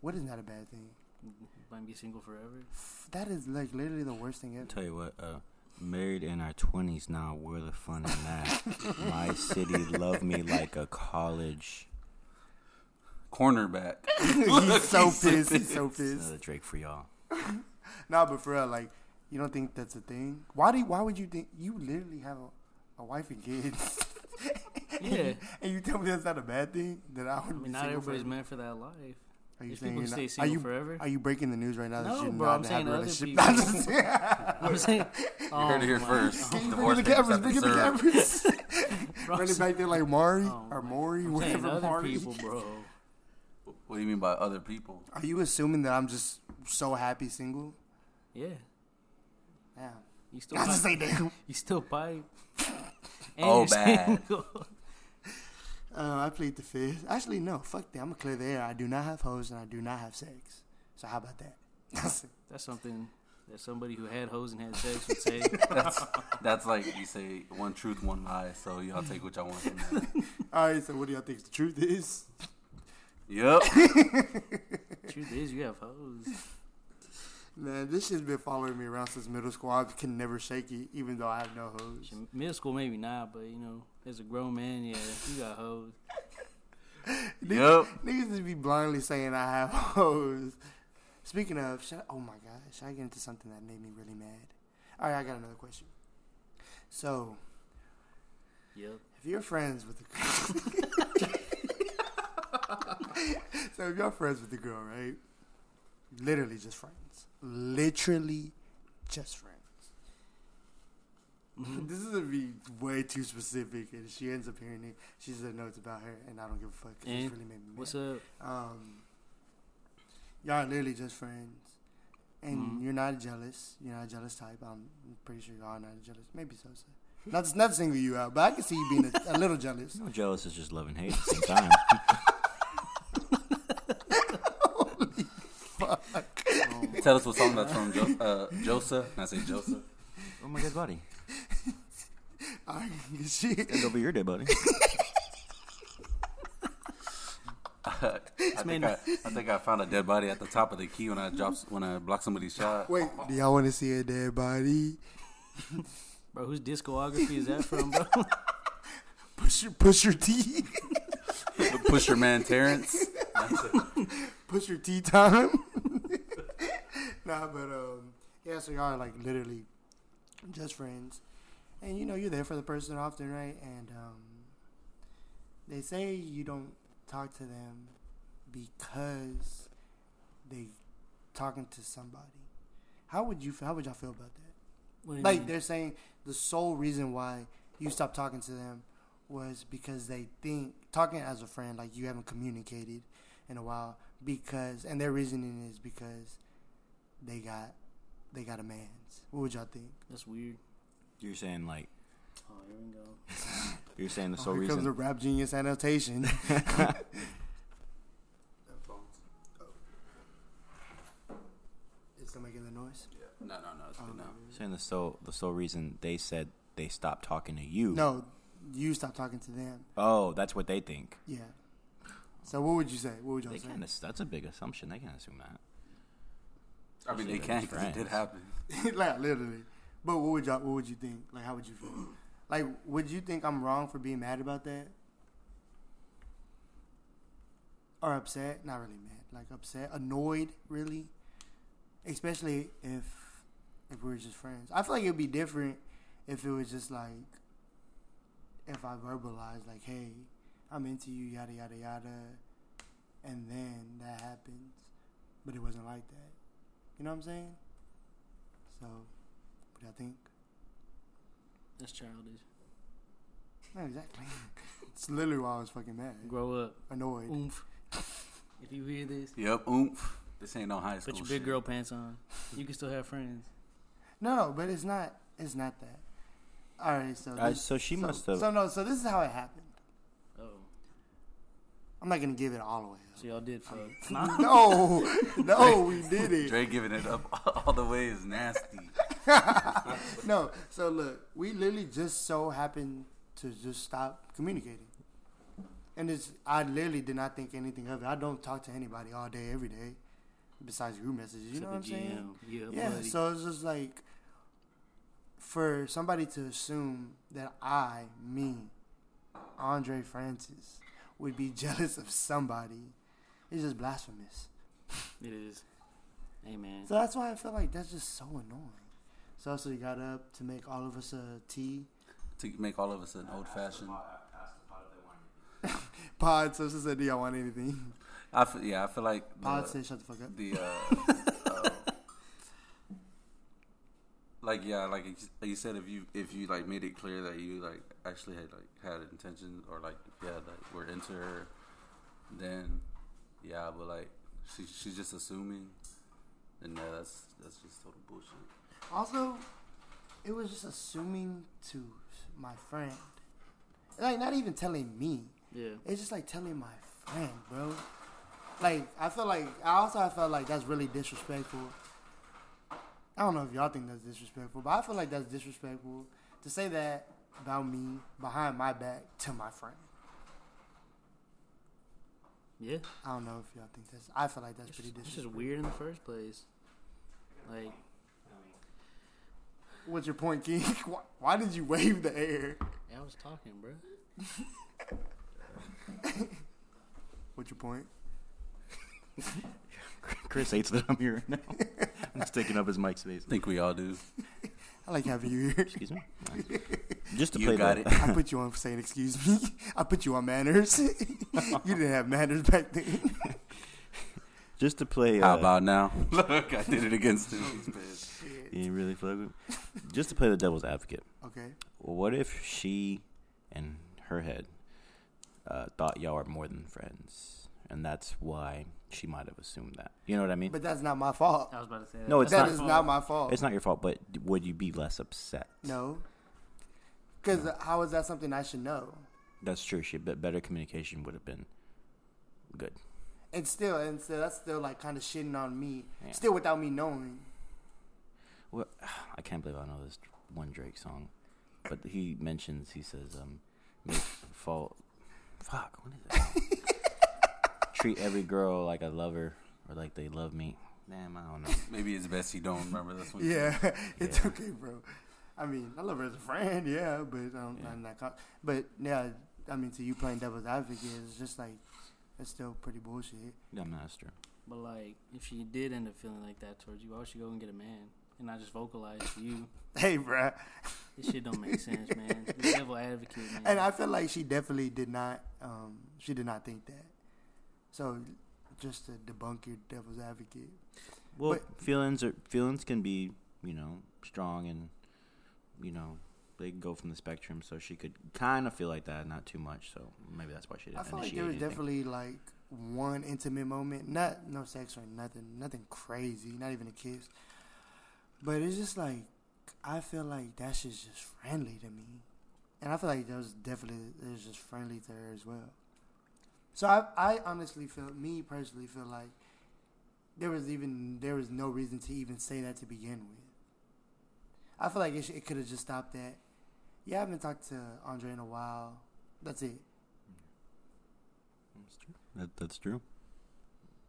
What is not a bad thing? Might be single forever. That is like literally the worst thing ever. Tell you what, uh, married in our twenties now, where the fun in that? My city loved me like a college. cornerback. he's so He's so pissed. He's so It's pissed. another Drake for y'all. Nah, but for real, like, you don't think that's a thing? Why do? You, why would you think you literally have a, a wife and kids? Yeah. and you tell me that's not a bad thing? That I would I be mean, not single everybody's forever? meant for that life. Are you There's saying people you're who not, stay are you forever. are you breaking the news right now that No, you're bro, not I'm saying a other relationship? people- I'm just saying. I'm saying, You heard it here oh my- first. Can you Divorce bring the cameras? papers Bring have the been cameras. Bro, I'm Run it saying- back there like Mari Oh or Maury, I'm whatever other Mari. people, bro. What do you mean by other people? Are you assuming that I'm just so happy single. Yeah, Yeah. you still I just say damn. You still pipe. Oh, and Oh, you're bad. single. Uh, I plead the fifth. Actually, no. Fuck that. I'm gonna clear the air. I do not have hoes and I do not have sex. So how about that? That's something that somebody who had hoes and had sex would say. That's that's like you say one truth, one lie. So y'all take what y'all want from that. All right. So what do y'all think the truth is? Yep. Truth is, you have hoes. Man, this shit's been following me around since middle school. I can never shake it, even though I have no hoes. Middle school, maybe not, but you know, as a grown man, yeah, you got hoes. Yep. Niggas just be blindly saying I have hoes. Speaking of, should I, oh my god, should I get into something that made me really mad? All right, I got another question. So, Yep. if you're friends with the so if you're friends with the girl, right? Literally just friends. Literally just friends. This is gonna be way too specific, and she ends up hearing it, she said no, it's about her, and I don't give a fuck. 'cause And it's really made me mad. What's up? Um, y'all are literally just friends, and Mhm. you're not jealous. You're not a jealous type. I'm pretty sure y'all are not jealous. Maybe so. so. Not to, not to single you out, but I can see you being a, a little jealous. No jealous is just love and hate at the same time. Tell us what song that's from, jo- uh, Joseph. And I say Joseph. oh my dead body. I shit. Stand over your dead body. I think I, I think I found a dead body at the top of the key when I dropped when I blocked somebody's shot. Wait, do y'all want to see a dead body? Bro, whose discography is that from, bro? Push your push your T, Push your man Terrence. push your tea time. Nah, but um, yeah. So y'all are like literally just friends, and you know you're there for the person often, right? And um, they say you don't talk to them because they talking to somebody. How would you? How would y'all feel about that? What do you Like mean? they're saying the sole reason why you stopped talking to them was because they think talking as a friend like you haven't communicated in a while because and their reasoning is because they got they got a man's. What would y'all think? That's weird. You're saying like Oh, here we go. you're saying the Oh, sole here comes the rap genius annotation. Is still making the noise? No, no, no. It's good oh, now. Saying the sole the sole reason they said they stopped talking to you. No, you stopped talking to them. Oh, that's what they think. Yeah. So what would you say? What would y'all They say? can. That's a big assumption. They can assume that. I mean, they can because it did happen. like literally. But what would y'all? What would you think? Like, how would you feel? Like, would you think I'm wrong for being mad about that, or upset? Not really mad. Like upset, annoyed, really. Especially if if we were just friends. I feel like it'd be different if it was just like if I verbalized like, "Hey, I'm into you," yada yada yada, and then that happens. But it wasn't like that. You know what I'm saying? So, what do y'all think? That's childish. Not exactly. it's literally why I was fucking mad. Grow up. Annoyed. Oomph. If you hear this, Yep. Oomph. This ain't no high school put your big shit. girl pants on. You can still have friends. No, no, but it's not. It's not that. All right, so Uh, this- so she so, must have. So no, so this is how it happened. I'm not gonna give it all away. so y'all did fuck. no, no, we did it. Dre giving it up all the way is nasty. No, so look, we literally just so happened to just stop communicating. And it's I literally did not think anything of it. I don't talk to anybody all day, every day, besides group messages. You Except know what I'm the saying? Yeah, Yeah, buddy. so it's just like for somebody to assume that I, me, Andre Francis, would be jealous of somebody, it's just blasphemous. it is. Amen. So that's why I feel like that's just so annoying. So so he got up to make all of us a tea. To make all of us an old fashioned. Pod so she said, Do y'all want anything? I feel, yeah, I feel like Pod the, said shut the fuck up. the uh, uh, like yeah, like you- you said, if you if you like made it clear that you like actually had like had intention or like yeah, you had like were into her, then yeah, but like she she's just assuming. And yeah, that's that's just total bullshit. Also, it was just assuming to my friend. Like, not even telling me. Yeah. It's just like telling my friend, bro. Like, I feel like, I also I felt like that's really disrespectful. I don't know if y'all think that's disrespectful, but I feel like that's disrespectful to say that about me behind my back to my friend. Yeah. I don't know if y'all think that's, I feel like that's It's pretty just, it's disrespectful. just weird in the first place. Like, What's your point, King? Why, why did you wave the air? yeah, I was talking, bro. What's your point? Chris hates that I'm here right now. I'm just taking up his mic space. I think we all do. I like having you here. Excuse me. Just to You play got the, it. I put you on for saying excuse me. I put you on manners. you didn't have manners back then. just to play. How uh, about now? Look, I did it against him. He's pissed. You didn't really fuck with me? Just to play the devil's advocate. Okay. Well, what if she, in her head, uh, thought y'all are more than friends, and that's why she might have assumed that. You know what I mean? But that's not my fault. I was about to say that. No, it's That not- is not my fault. it's not your fault, but would you be less upset? No. Because how is that something I should know? That's true. She but better communication would have been good. And still, and still, that's still like kind of shitting on me. Yeah. Still without me knowing. Well, I can't believe I know this one Drake song, but he mentions he says um, make fault. Fuck, what is it? Treat every girl like I love her or like they love me. Damn, I don't know. Maybe it's best you don't remember this one. Yeah, it's Yeah. okay, bro. I mean, I love her as a friend, yeah, but um, Yeah. I'm not. Con- but yeah, I mean, to you playing devil's advocate, it's just like it's still pretty bullshit. Yeah, master. But like, if she did end up feeling like that towards you, why would she go and get a man and not just vocalize to you? Hey, bruh. This shit don't make sense, man. The devil advocate, man. And I feel like she definitely did not. Um, she did not think that. So, just to debunk your devil's advocate. Well, But- feelings are feelings can be you know strong and you know they go from the spectrum. So she could kind of feel like that, not too much. So maybe that's why she didn't feel like there was anything. definitely like one intimate moment, not no sex or nothing, nothing crazy, not even a kiss. But it's just like I feel like that shit's just friendly to me, and I feel like that was definitely it was just friendly to her as well. So I, I honestly feel, me personally feel like there was even there was no reason to even say that to begin with. I feel like it, sh- it could have just stopped at, yeah, I haven't talked to Andre in a while. That's it. That's true. That, that's true.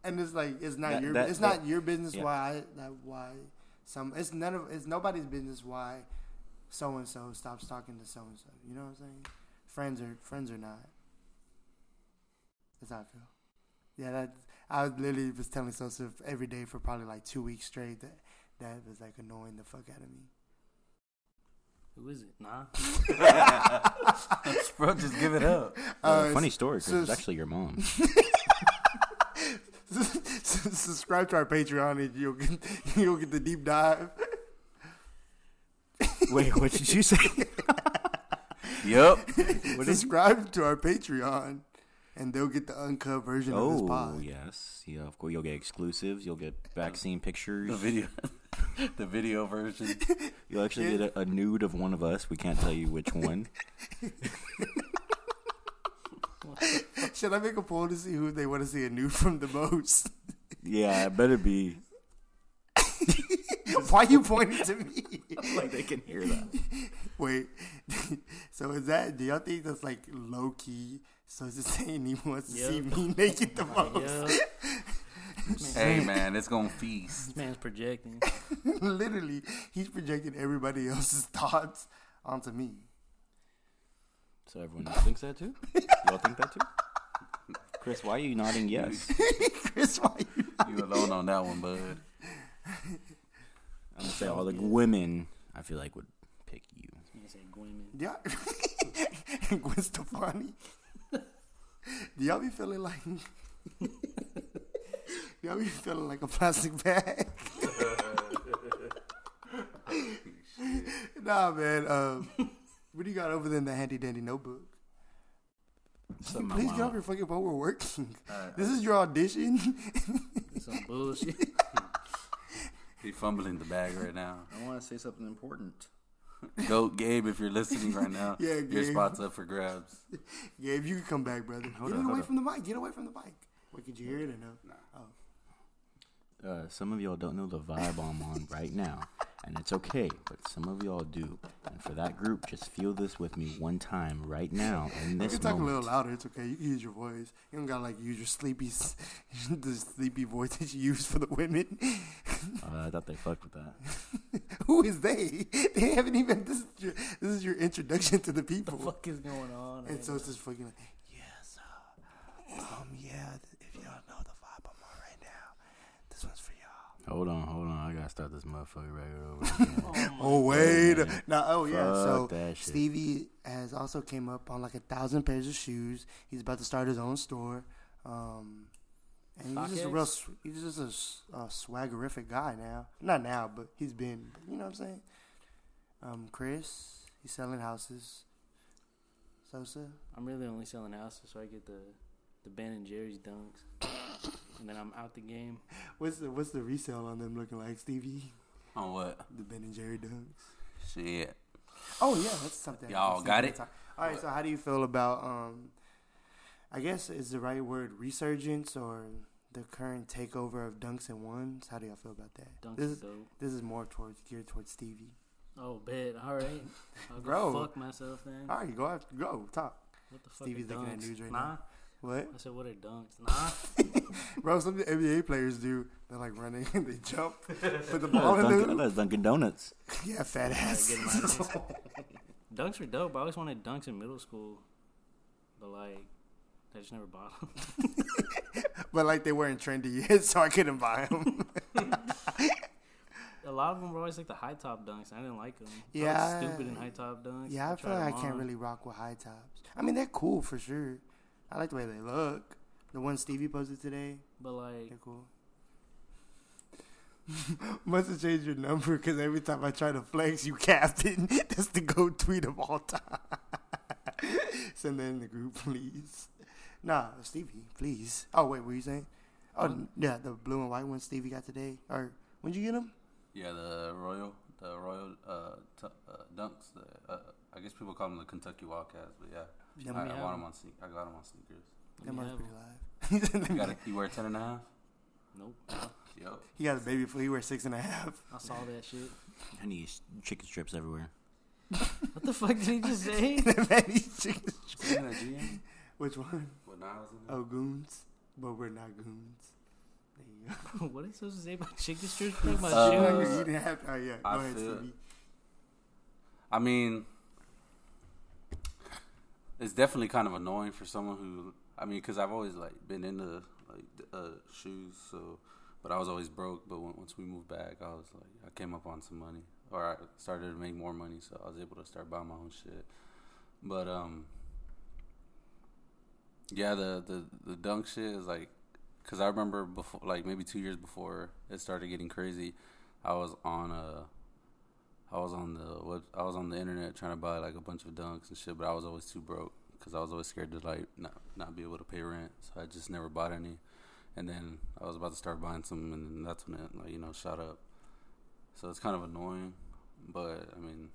and it's like it's not That- your that- it's that- not your business yeah. why I, that why some it's none of it's nobody's business why so and so stops talking to so and so. You know what I'm saying? Friends are friends or not. That's how I feel. Yeah, that I was literally was telling Sosa every day for probably like two weeks straight that that was like annoying the fuck out of me. Who is it? Nah. Bro, just give it up. Uh, funny story, 'cause so- it's actually your mom. subscribe to our Patreon and you'll get you'll get the deep dive. Wait, what did you say? Yep. What is? subscribe to our Patreon, and they'll get the uncut version of this Oh pod. yes, yeah. Of course, you'll get exclusives. You'll get vaccine pictures. The video, the video version. You'll actually get a, a nude of one of us. We can't tell you which one. Should I make a poll to see who they want to see a nude from the most? Yeah, it better be. Why are you pointing to me? like they can hear that. Wait, so is that? Do y'all think that's like low key? So it's just saying he wants to see Yep. me naked the most. Yeah. hey man, it's gonna feast. This man's projecting. Literally, he's projecting everybody else's thoughts onto me. So everyone else thinks that too. Y'all think that too? Chris, why are you nodding yes? Chris, why you? You alone on that one, bud. I'm gonna say all the women I feel like would pick you. You can say women. Yeah, Gwen Stefani. Do y'all be feeling like? Do y'all be feeling like a plastic bag? nah, man. Um, what do you got over there in the handy dandy notebook? Something I Please wanna- get off your fucking phone. We're working. Alright. This is your audition. Some bullshit. He fumbling the bag right now. I want to say something important. Go, Gabe, if you're listening right now. Yeah, Your spot's up for grabs. Gabe, you can come back, brother. Hold Get on, away from the mic. Get away from the mic. Wait, could you hear it or no? Uh, some of y'all don't know the vibe I'm on right now, and it's okay, but some of y'all do. And for that group, just feel this with me one time right now in You this can talk a little louder. It's okay. You can use your voice. You don't gotta like use your sleepy, the sleepy voice that you use for the women. Uh, I thought they fucked with that. Who is they? They haven't even. This is your. This is your introduction to the people. What people. the fuck is going on? And right so now? it's just fucking like, yes, uh, um, yeah. If y'all know the vibe I'm on right now, this one's for y'all. Hold on, hold on. I gotta start this motherfucker right over again. Oh my Oh wait, man. no, oh yeah. so Fuck that. Stevie has also came up on like a thousand pairs of shoes. He's about to start his own store. Um, and he's just a real, StockX? he's just a, s- a swaggerific guy now. Not now, but he's been. You know what I'm saying? Um, Chris, he's selling houses. Sosa, I'm really only selling houses so I get the the Ben and Jerry's dunks, and then I'm out the game. what's the what's the resale on them looking like, Stevie? On what? The Ben and Jerry dunks. Shit. Oh yeah, that's something. Y'all I've got it? all the time. All right, so how do you feel about um? I guess is the right word resurgence or the current takeover of dunks and ones? How do y'all feel about that? Dunks This is is dope. this is more towards geared towards Stevie. Oh, bet. All right. I'll go Bro. fuck myself then. All right, go after, go talk. What the fuck Stevie's looking at news right nah. now. What, I said, what are dunks? Nah. bro? Some NBA players do. They're like running and they jump, put the ball in Dunkin', the that's Dunkin' Donuts. yeah, fat ass. get 'em out of here. dunks are dope. I always wanted dunks in middle school, but like, I just never bought them. but like they weren't trendy yet, so I couldn't buy them. A lot of them were always like the high top dunks. I didn't like them. Yeah. stupid in high top dunks. Yeah, I feel tried like I 'em can't really rock with high tops. I mean, they're cool for sure. I like the way they look. The one Stevie posted today, But like, they're cool. Must have changed your number because every time I try to flex, you captain. That's the go tweet of all time. Send that in the group, please. Nah, Stevie, please. Oh wait, what were you saying? Oh What? yeah, the blue and white one Stevie got today. Or when'd you get them? Yeah, the Royal, the Royal uh, t- uh, Dunks. The, uh, I guess people call them the Kentucky Wildcats, but yeah, Them, I, me I have want them. them on sneak. I got him on sneakers. them Let are me pretty have live. You, got you wear ten and a half? nope. Yo, he got a baby foot. He wears six and a half. I saw that shit. I need chicken strips everywhere. What the fuck did he just say? Man, he's chicken Seen that GM? Which one? What Niles in there? Oh, goons. But we're not goons. There you go. what are you supposed to say about chicken strips? Talking about Uh, shoes? you didn't have to. Oh, yeah. Go I ahead, feel- Stevie. I mean, it's definitely kind of annoying for someone who, I mean, because I've always like been into like uh, shoes, so, but I was always broke. But when, once we moved back, I was like, I came up on some money, or I started to make more money, so I was able to start buying my own shit. But um, yeah, the the the dunk shit is like, because I remember before, like maybe two years before it started getting crazy, I was on a. I was on the I was on the internet trying to buy like a bunch of dunks and shit, but I was always too broke because I was always scared to like not not be able to pay rent, so I just never bought any. And then I was about to start buying some, and that's when it like you know shot up. So it's kind of annoying, but I mean,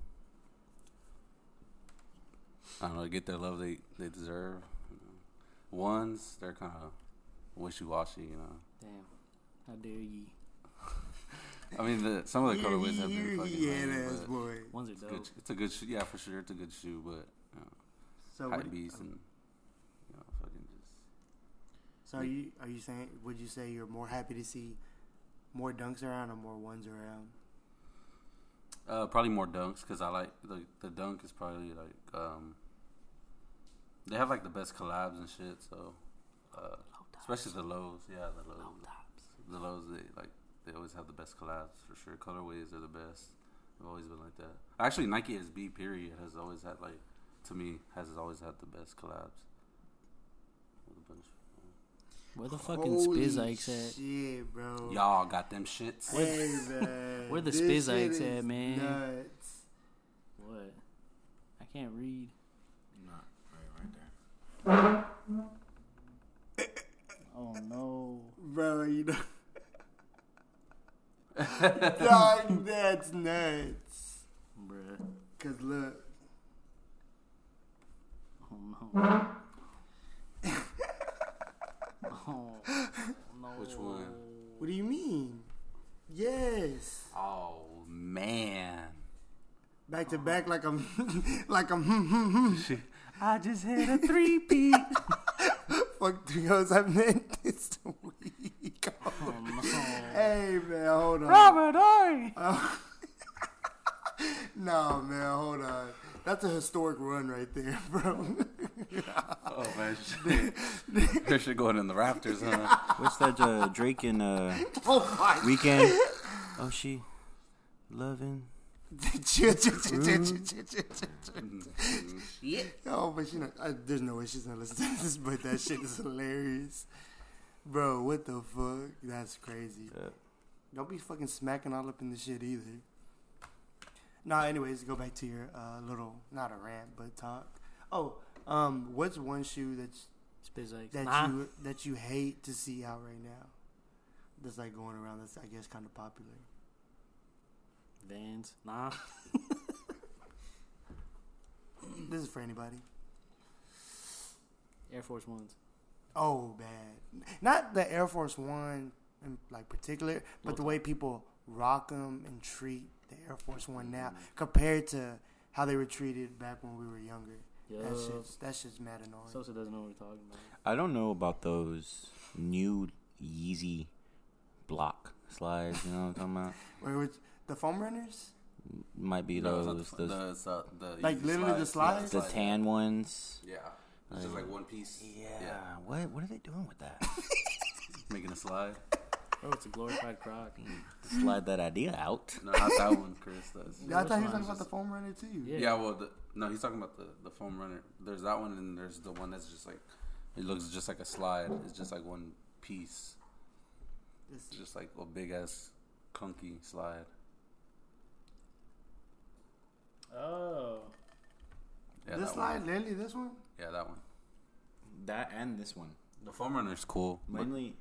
I don't know, get their love they they deserve. Ones they're kind of wishy washy, you know. Damn. How dare ye? I mean, the, some of the colorways have been fucking Yeah, lame, ass boy. Ones are it's dope. good. It's a good shoe. Yeah, for sure, it's a good shoe, but you know, So, hype beast and you know, fucking just. so are you are you saying? Would you say you're more happy to see more dunks around or more ones around? Uh, probably more dunks because I like the the dunk is probably like um. They have like the best collabs and shit, so uh, especially the lows. Yeah, the lows. The lows they like they always have the best collabs for sure. Colorways are the best. They've always been like that. Actually, Nike SB period has always had like to me has always had the best collabs. With a bunch. Where the fucking Holy Spizikes at? Shit, bro. Y'all got them shits. Hey, man. where the Spizikes shit at, is man? Nuts. What? I can't read. Not right, right there. Oh no. Bro, you know. Dog, that's nuts. Bruh. Cause look, Oh no. oh no. Which one? what do you mean? Yes, Oh man. back to back like I'm like I'm hmm, hmm, hmm. I just hit a three beat. fuck three hoes I met this week. No. hey man, hold on. Robert Horry. No man, hold on. That's a historic run right there, bro. Oh man, shit. Her shit going in the rafters, huh? What's that uh, Drake and uh, oh my Weeknd? Oh, she loving. chill. Oh, but she not. I, there's no way she's gonna listen to this, but that shit is hilarious, bro. What the fuck? That's crazy. Uh, Don't be fucking smacking all up in the shit either. Nah. Anyways, go back to your uh, little not a rant, but talk. Oh, um, what's one shoe that's Spitz like, that nah. you that you hate to see out right now? That's like going around. That's I guess kind of popular. Vans. Nah. This is for anybody. Air Force Ones. Oh, bad. Not the Air Force One in like particular, but the way people rock them and treat the Air Force One now mm-hmm. compared to how they were treated back when we were younger. Yeah. That shit's that's just mad annoying. Sosa doesn't know what we're talking about. I don't know about those new Yeezy block slides. You know what I'm talking about? Where was the foam runners? Might be No, those. it's the, those the, it's, the Like easy literally the slides. slides? the tan ones. Yeah. It's just like one piece. Yeah. What What are they doing with that? Making a slide. Oh, it's a glorified croc. Mm. Slide that idea out. No, not that one, Chris. That's, Yeah, I which thought he was talking about the foam runner too. Yeah. yeah. well, the, no, he's talking about the, the foam runner. There's that one, and there's the one that's just like, it looks just like a slide. It's just like one piece. It's just like a big ass clunky slide. Oh. Yeah, this slide, one. literally this one. Yeah, that one. That and this one. The foam runner's cool. Mainly.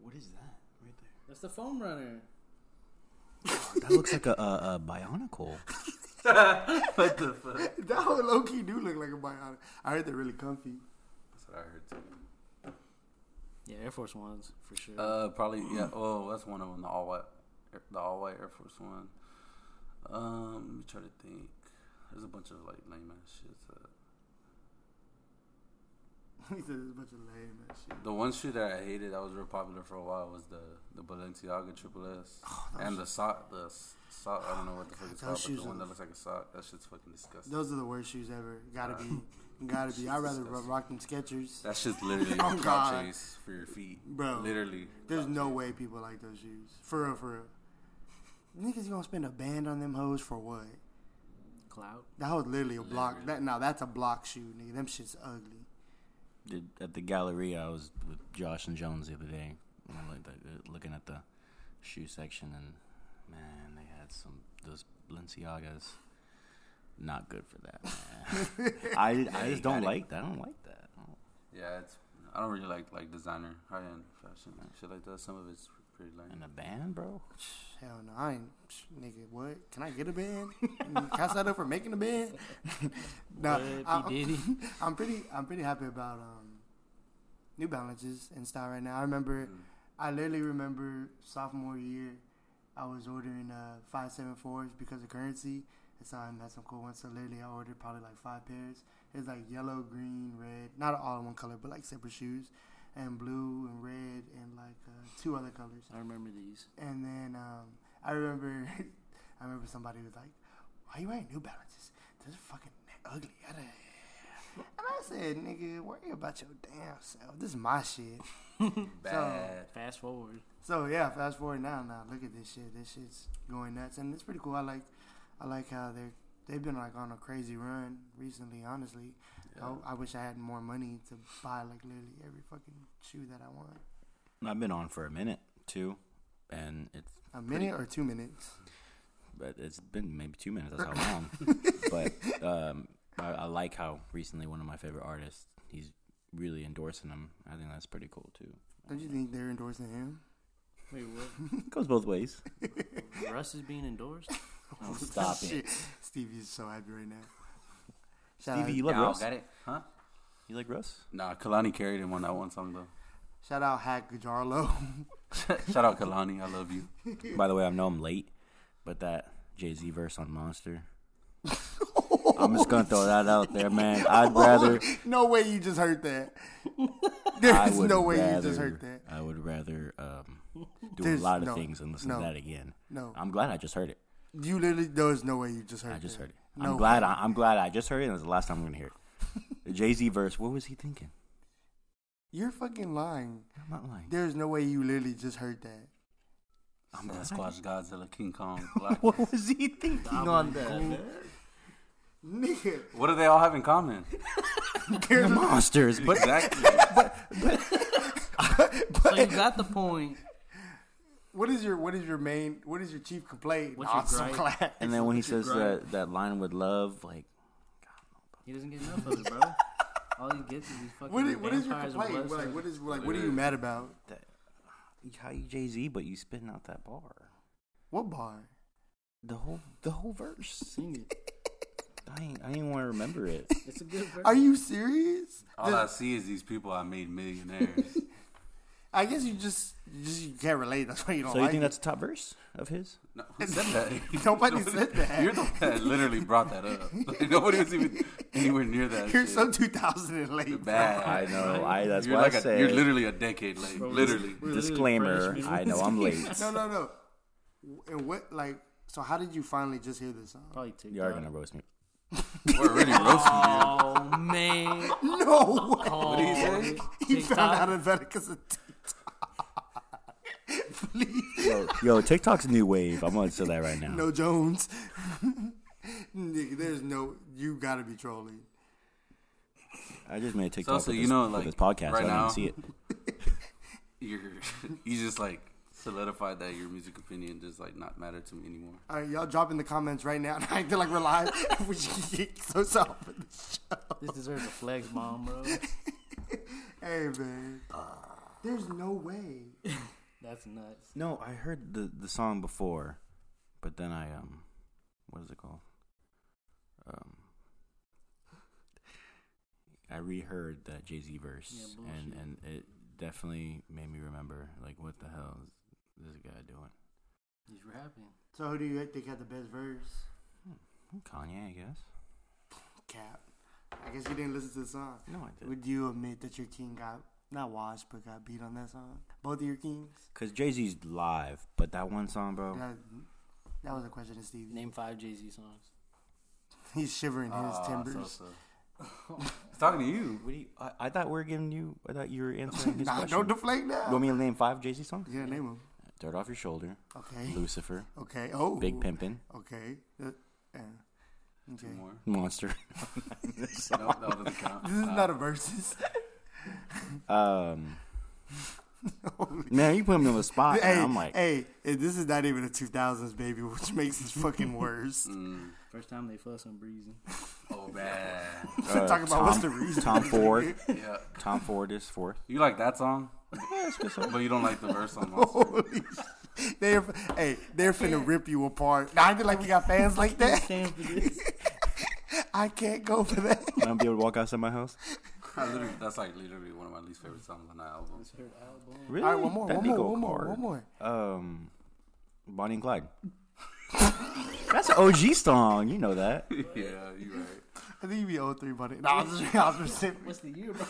What is that right there? That's the foam runner. That looks like a, a, a bionicle. what the fuck? That whole low key do look like a bionic. I heard they're really comfy. That's what I heard too. Yeah, Air Force Ones for sure. Uh, probably yeah. Oh, that's one of them. The all white, the all white Air Force One. Um, let me try to think. There's a bunch of like lame ass shit. He said there's a bunch of lame ass shit. the one shoe that I hated that was real popular for a while was the the Balenciaga Triple S oh, and the sock. The sock. I don't know what the fuck it's Those called, but the one that looks like a sock. That shit's fucking disgusting. Those are the worst shoes ever. Gotta be. Gotta be. I'd rather ro- rock them Skechers. That shit's literally Oh, a clout God. chase for your feet, Bro. Literally. There's no chase. way people like those shoes. For real, for real. Niggas gonna spend a band on them hoes for what? Clout. That was literally a block. Literally. That now that's a block shoe, nigga. Them shit's ugly. Did, at the gallery, I was with Josh and Jones the other day, and I looked at the, looking at the shoe section, and man, they had some those Balenciagas. Not good for that, man. I, I just don't got it. like that. I don't like that. Don't- Yeah, it's. I don't really like like designer high end fashion shit like that. Some of it's pretty lame. And a band, bro. Hell no, I ain't. Nigga, what? Can I get a band? Can I sign up for making a band? no, What, I'm, P. I'm pretty. I'm pretty happy about um, New Balances in style right now. I remember. Mm. I literally remember sophomore year, I was ordering uh, five seven fours because of currency. And so I had some cool ones. So literally, I ordered probably like five pairs. It was like yellow, green, red, not all in one color, but like separate shoes, and blue and red and like uh, two other colors. I remember these. And then um, I remember, I remember somebody was like, "Why are you wearing New Balances? Those are fucking ugly." Yada, yada." And I said, "Nigga, worry about your damn self. This is my shit." Bad. Fast forward. So yeah, fast forward now. Now look at this shit. This shit's going nuts, and it's pretty cool. I like, I like how they're they've been like on a crazy run recently. Honestly, Yeah. I, I wish I had more money to buy like literally every fucking shoe that I want. I've been on for a minute too, and it's A minute or two minutes. but it's been maybe two minutes. That's how long. but um, I, I like how recently one of my favorite artists he's really endorsing them. I think that's pretty cool too. Don't you think they're endorsing him? Wait, what? It goes both ways. Russ is being endorsed. Oh, stop it. Shit. Stevie's so happy right now. Shout Stevie, out, you love Yeah, Russ? got it, huh? You like Russ? Nah, Kehlani carried him on that one song though. shout out Hack Jarlo. Shout out Kehlani, I love you. By the way, I know I'm late, but that Jay Z verse on Monster. I'm just gonna throw that out there, man. I'd rather. no way you just heard that. There's no way you just heard that. I would rather um, do There's a lot of no- things and listen no. to that again. No, I'm glad I just heard it. you literally. There's no way you just heard. It. I just that. heard it. No I'm glad. I, I'm glad I just heard it. and It was the last time I'm gonna hear it. The Jay Z verse. What was he thinking? You're fucking lying. I'm not lying. There's no way you literally just heard that. I'm glad. Sasquatch, Godzilla, King Kong. Black. What was he thinking on that? Nigga, what do they all have in common? The monsters, but Exactly. So you got the point. what is your what is your main what is your chief complaint? What's your Awesome gripe? class. and then when he What's your says gripe? that that line with love, like God, He doesn't get enough of it, bro. All he gets is these fucking What is, what is your complaint? blood Like, what suckers. is like what are you mad about? that. How you Jay Z, but you spitting out that bar. What bar? The whole the whole verse. Sing it. I ain't, I ain't want to remember it. It's a good verse. Are you serious? All The- I see is these people I made millionaires. I guess you just you just you can't relate. That's why you don't So you like think it. that's the top verse of his? No, who said that? Nobody said that. You're the one that literally brought that up. Like, nobody was even anywhere near that. You're shit. so 2000 and late. You're bro. bad. I know. I that's you're why like I a, said. you're literally a decade late. Bro, literally. we're literally disclaimer. freshmen. I know I'm late. No, no, no. And what like? So how did you finally just hear this song? Probably TikTok. You are gonna roast me. We're already roasting you. Oh man. No way. Oh, did he say? He found out about it because of TikTok. Please. Yo, yo, TikTok's new wave. I'm gonna say that right now. No Jones. Nigga, there's no. You gotta be trolling. I just made a TikTok so with you this, know, with like, this podcast. right I now- didn't see it. You're you just like solidified that your music opinion does like not matter to me anymore. All right, y'all drop in the comments right now. I feel like we're live. we should get so soft for the show. This deserves a flex bomb, bro. Hey man, there's no way. That's nuts. No, I heard the the song before, but then I um, what is it called? Um, I reheard that Jay Z verse, Yeah, and and it definitely made me remember like what the hell is this guy doing? He's rapping. So who do you think had the best verse? Kanye, I guess. Cap. I guess you didn't listen to the song. No, I did. Would you admit that your king got not washed but got beat on that song? Both of your kings. Cause Jay Z's live, but that one song, bro. That, that was a question to Steve. Name five Jay Z songs. He's shivering his Ah, timbers. so, so. He's talking to you. What do you? I, I thought we were giving you. I thought you were answering his Nah, question. don't deflate now. you want me to name five Jay Z songs? Yeah, name him. Dirt off your shoulder, Okay. Lucifer, Okay. Oh. Big Pimpin', Okay. Uh, yeah. Two Okay. more. Monster. No, that doesn't count. This is Nah. not a versus. Um, man, you put me on the spot. hey, and I'm like, hey, this is not even a 2000s baby, which makes it fucking worse. Mm. First time they fuss on breezing. Oh, bad. uh, Talk about Tom, what's the reason. Tom Ford. Yeah. Tom Ford is fourth. You like that song, but you don't like the verse on Monster. Holy sh- they're hey, they're finna rip you apart. Now I feel like we got fans like that. Stand for this. I can't go for that. I'm gonna be able to walk outside my house. I that's like literally one of my least favorite songs on that album. Album. Really? All right, one more, That one did more, one more, hard. one more. Um, Bonnie and Clyde. That's an OG song. You know that. yeah, you right. I think you be 03, buddy. No, I was just, I was specific. What's the year, bro?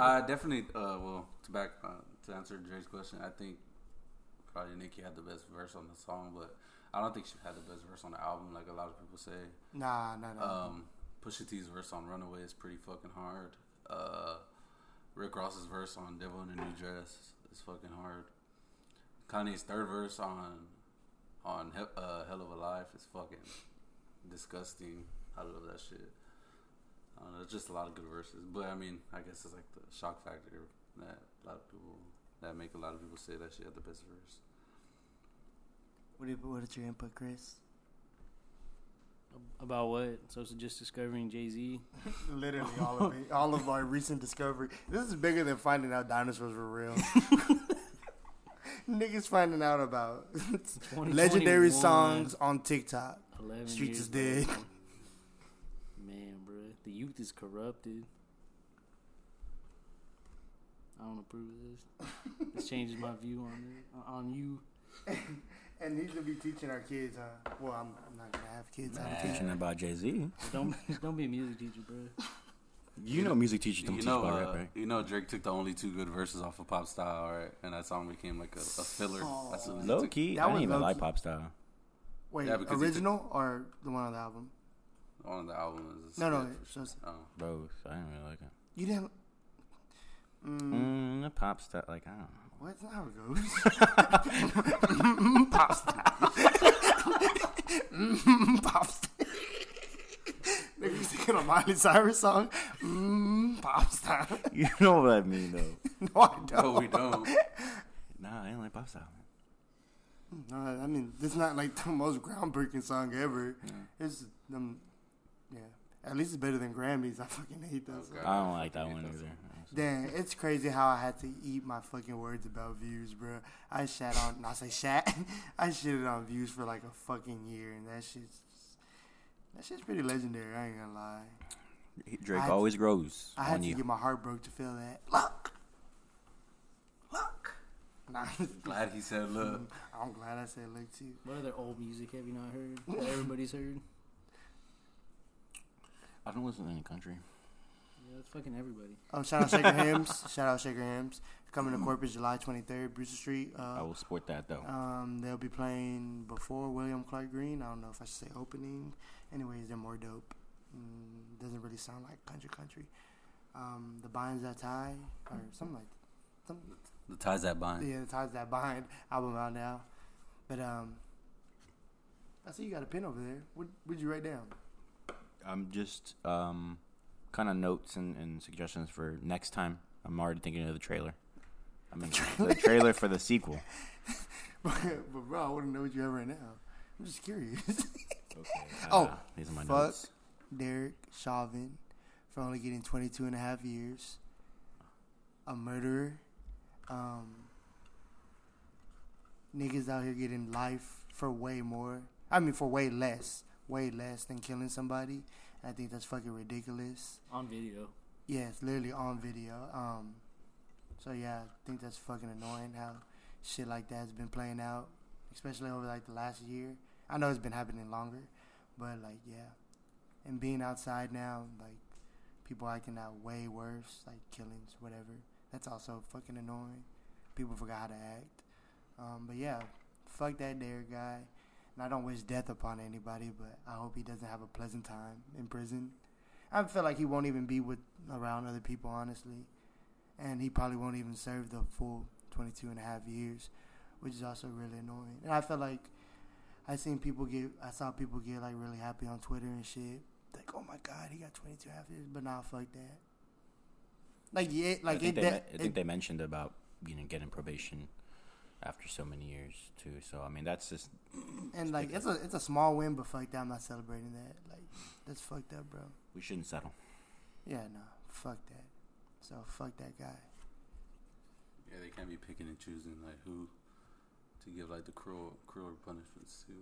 I definitely, uh, well, to back uh, to answer Dre's question, I think probably Nicki had the best verse on the song, but I don't think she had the best verse on the album, like a lot of people say. Nah, nah, nah. Um, Pusha T's verse on Runaway is pretty fucking hard. Uh, Rick Ross's verse on Devil in a New Dress is fucking hard. Kanye's third verse on on He- uh, Hell of a Life is fucking disgusting. I love that shit. I don't know, it's just a lot of good verses, but I mean, I guess it's like the shock factor that a lot of people that make a lot of people say that she had the best verse. what, do you, what is your input, Chris? About what? So it's just discovering Jay Z. Literally all of it. All of our recent discovery. This is bigger than finding out dinosaurs were real. Niggas finding out about legendary songs on TikTok. Streets is dead. Later. Man, bro, the youth is corrupted. I don't approve of this. this changes my view on it, on you. And he's gonna be teaching our kids. Uh, well, I'm, I'm not gonna have kids. I'm Teaching teaching. about Jay Z. Don't don't be a music teacher, bro. You know, music teachers don't You teach know, about uh, rap, right? you know, Drake took the only two good verses off of Pop Style, right? And that song became like a, a filler. That's Low key, That I was didn't even low like pop style. Wait, Yeah, because he original or the one on the album? On the album is a No, no. skip it's just- Oh. Both. I didn't really like it. you didn't. Mm, Mm, the pop style, like I don't know. What's how it goes? Mm, Pop star. Mm, Pop star. Nigga singing a Miley Cyrus song. Mm, pop star. You know what I mean, though. No, I don't. No, we don't. Nah, I didn't like pop style. No, I mean, it's not like the most groundbreaking song ever. It's um, yeah. At least it's better than Grammys. I fucking hate those. Oh, song. Okay. I don't like that one that either. song. Damn, it's crazy how I had to eat my fucking words about views, bro. I shat on, not say shat, I shitted on views for like a fucking year, and that shit's that shit's pretty legendary. I ain't gonna lie. Drake I had always grows I had on to you. get my heart broke to feel that. Look, look. Nah, Glad he said, "Look." I'm glad I said look too. What other old music have you not heard? That everybody's heard. I don't listen to any country. Yeah, that's fucking everybody. Oh, shout out Shaker Hams. Shout out Shaker Hymns. Coming to Corpus July 23rd, Brewster Street. Uh, I will support that though. Um, they'll be playing before William Clark Green. I don't know if I should say opening. Anyways, they're more dope. Mm, doesn't really sound like country country. Um, the binds that tie or something like something. The ties that bind. Yeah, the ties that bind album out now. But um, I see you got a pen over there. What would you write down? I'm just um, kind of notes and, and suggestions for next time. I'm already thinking of the trailer. I mean, the trailer for the sequel. but, but bro, I want to know what you have right now. I'm just curious. Okay. Oh, uh, these are my fuck. notes. Derek Chauvin for only getting 22 and a half years. A murderer. Um, niggas out here getting life for way more. I mean, for way less. Way less than killing somebody. And I think that's fucking ridiculous. On video. Yeah, it's literally on video. Um, so yeah, I think that's fucking annoying how shit like that has been playing out, especially over like the last year. I know it's been happening longer, but like yeah, and being outside now, like people acting out way worse, like killings, whatever. That's also fucking annoying. People forgot how to act. Um, but yeah, fuck that dare guy. And I don't wish death upon anybody, but I hope he doesn't have a pleasant time in prison. I feel like he won't even be with around other people, honestly. And he probably won't even serve the full 22 and a half years, which is also really annoying. And I feel like I seen people get, I saw people get like really happy on Twitter and shit. Like, oh my God, he got 22 and a half years. But nah, fuck that. Like, yeah, I like think, it, they, that, I think they mentioned about you know getting probation after so many years too. So I mean, that's just and like it's a it's a small win, but fuck that, I'm not celebrating that. Like, that's fucked up, bro. we shouldn't settle. Yeah, no, fuck that. So fuck that guy. Yeah, they can't be picking and choosing like who to give like the cruel cruel punishments to.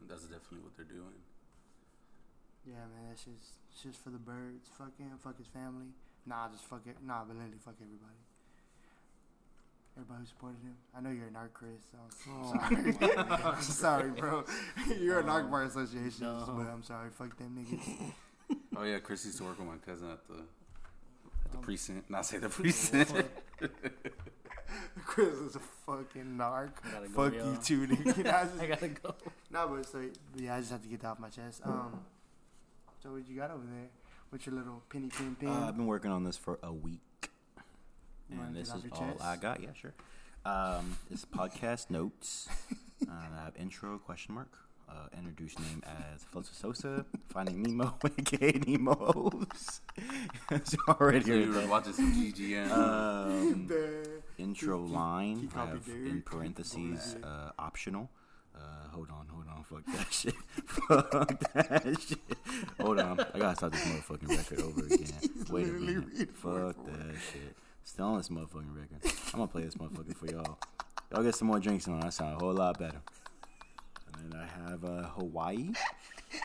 And that's definitely what they're doing. Yeah, man, that's just it's just for the birds. Fuck him, fuck his family. Nah, just fuck it. Nah, but literally fuck everybody. Everybody who supported him. I know you're a narc, Chris. So I'm sorry. I'm sorry, bro. You're a narc bar association, No. but I'm sorry. Fuck them niggas. Oh yeah, Chris used to work with my cousin at the at the Um, precinct. Not say the precinct. Chris is a fucking narc. Go, Fuck yo. you too, nigga. Nah, I just- I gotta go. Nah, but so yeah, I just have to get that off my chest. Um, so what you got over there? What's your little penny pin pin? Uh, I've been working on this for a week, You wanna and get this is all chest? I got. Yeah, sure. Um, it's podcast notes. Uh, I have intro question mark. Uh, introduce name as Felix Sosa, Finding Nemo, aka Nemo Hoes. it's already so you right were watching some GGN. there. Um, The- intro he- line he I have in parentheses uh, optional. Uh, hold on, hold on, fuck that shit, fuck that shit. Hold on, I gotta start this motherfucking record over again. Wait a literally minute, fuck that shit. Still on this motherfucking record. I'm gonna play this motherfucker for y'all. Y'all get some more drinks on. That sound a whole lot better. And then I have uh, Hawaii.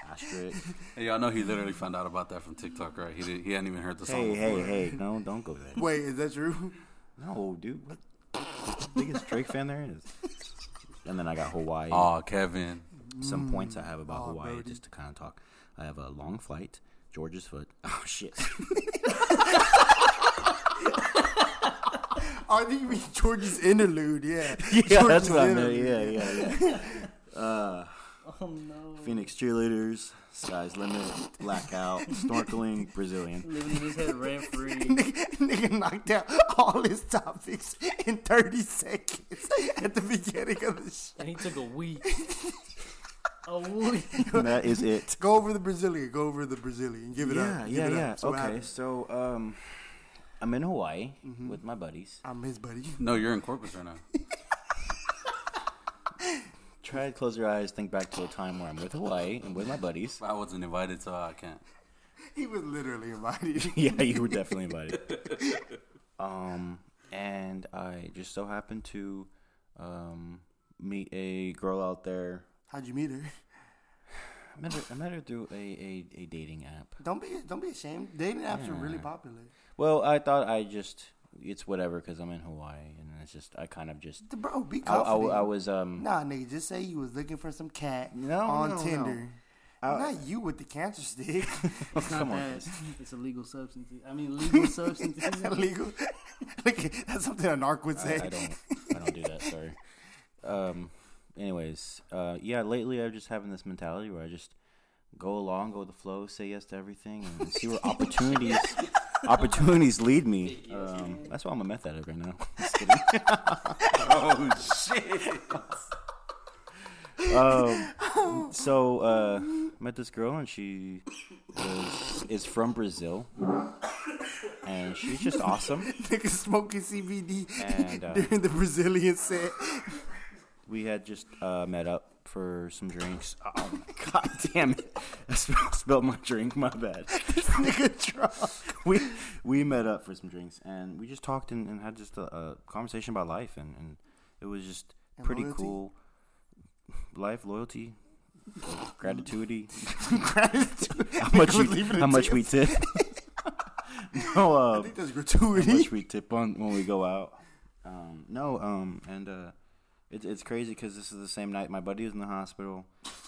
Asterisk. Hey, y'all know he literally found out about that from TikTok, right? He did, he hadn't even heard the song. Hey, hey, before. hey! No, don't go there. Wait, is that true? No, dude. What? Biggest Drake fan there is. And then I got Hawaii. Aw, Kevin. Some points I have about Aw, Hawaii, Brody. just to kind of talk. I have a long flight, George's Foot. Oh shit! Oh, I think you mean George's interlude. Yeah. yeah, George's that's what I meant. Yeah, yeah, yeah. Uh, Oh no. Phoenix cheerleaders, sky's limit, blackout, snorkeling, Brazilian. Living in his head rent free. Nigga, nigga knocked out all his topics in 30 seconds at the beginning of the show. And he took a week. A week. And that is it. Go over the Brazilian. Go over the Brazilian. Give it Yeah, up. Give yeah, it up. yeah. So okay, so um, I'm in Hawaii with my buddies. I'm his buddy. No, you're in Corpus right now. Try to close your eyes, think back to a time where I'm with Hawaii and with my buddies. I wasn't invited, so I can't. He was literally invited. yeah, you were definitely invited. Um, and I just so happened to um meet a girl out there. How'd you meet her? I met her, I met her through a, a, a dating app. Don't be don't be ashamed. Dating apps are really popular. Well, I thought I just it's whatever because I'm in Hawaii and it's just I kind of just Bro, be I, I. I was um Nah, nigga, just say you was looking for some cat No, on no, no. Tinder. I- Not you with the cancer stick. It's not Come on. that. It's a legal substance. I mean, legal substance. Is illegal. Look, that's something a narc would say. I don't I don't do that. Sorry. Um. Anyways, uh, yeah. Lately, I'm just having this mentality where I just go along, go with the flow, say yes to everything, and see where opportunities opportunities lead me. Um, that's why I'm a meth addict right now. Just kidding. Oh shit! um, so uh, met this girl and she is, is from Brazil, and she's just awesome. Nigga smoking CBD And, uh, during the Brazilian set. We had just uh, met up for some drinks. Oh my god damn it! I spilled, my drink. My bad. This nigga drunk. We we met up for some drinks and we just talked and, and had just a, a conversation about life and, and it was just And pretty loyalty? cool. Life, loyalty, gratitude. Gratitude. How much we, how much tip. we tip? no, I uh, think that's how much we tip on when we go out. Um, no, um, and uh, it's it's crazy because this is the same night my buddy was in the hospital.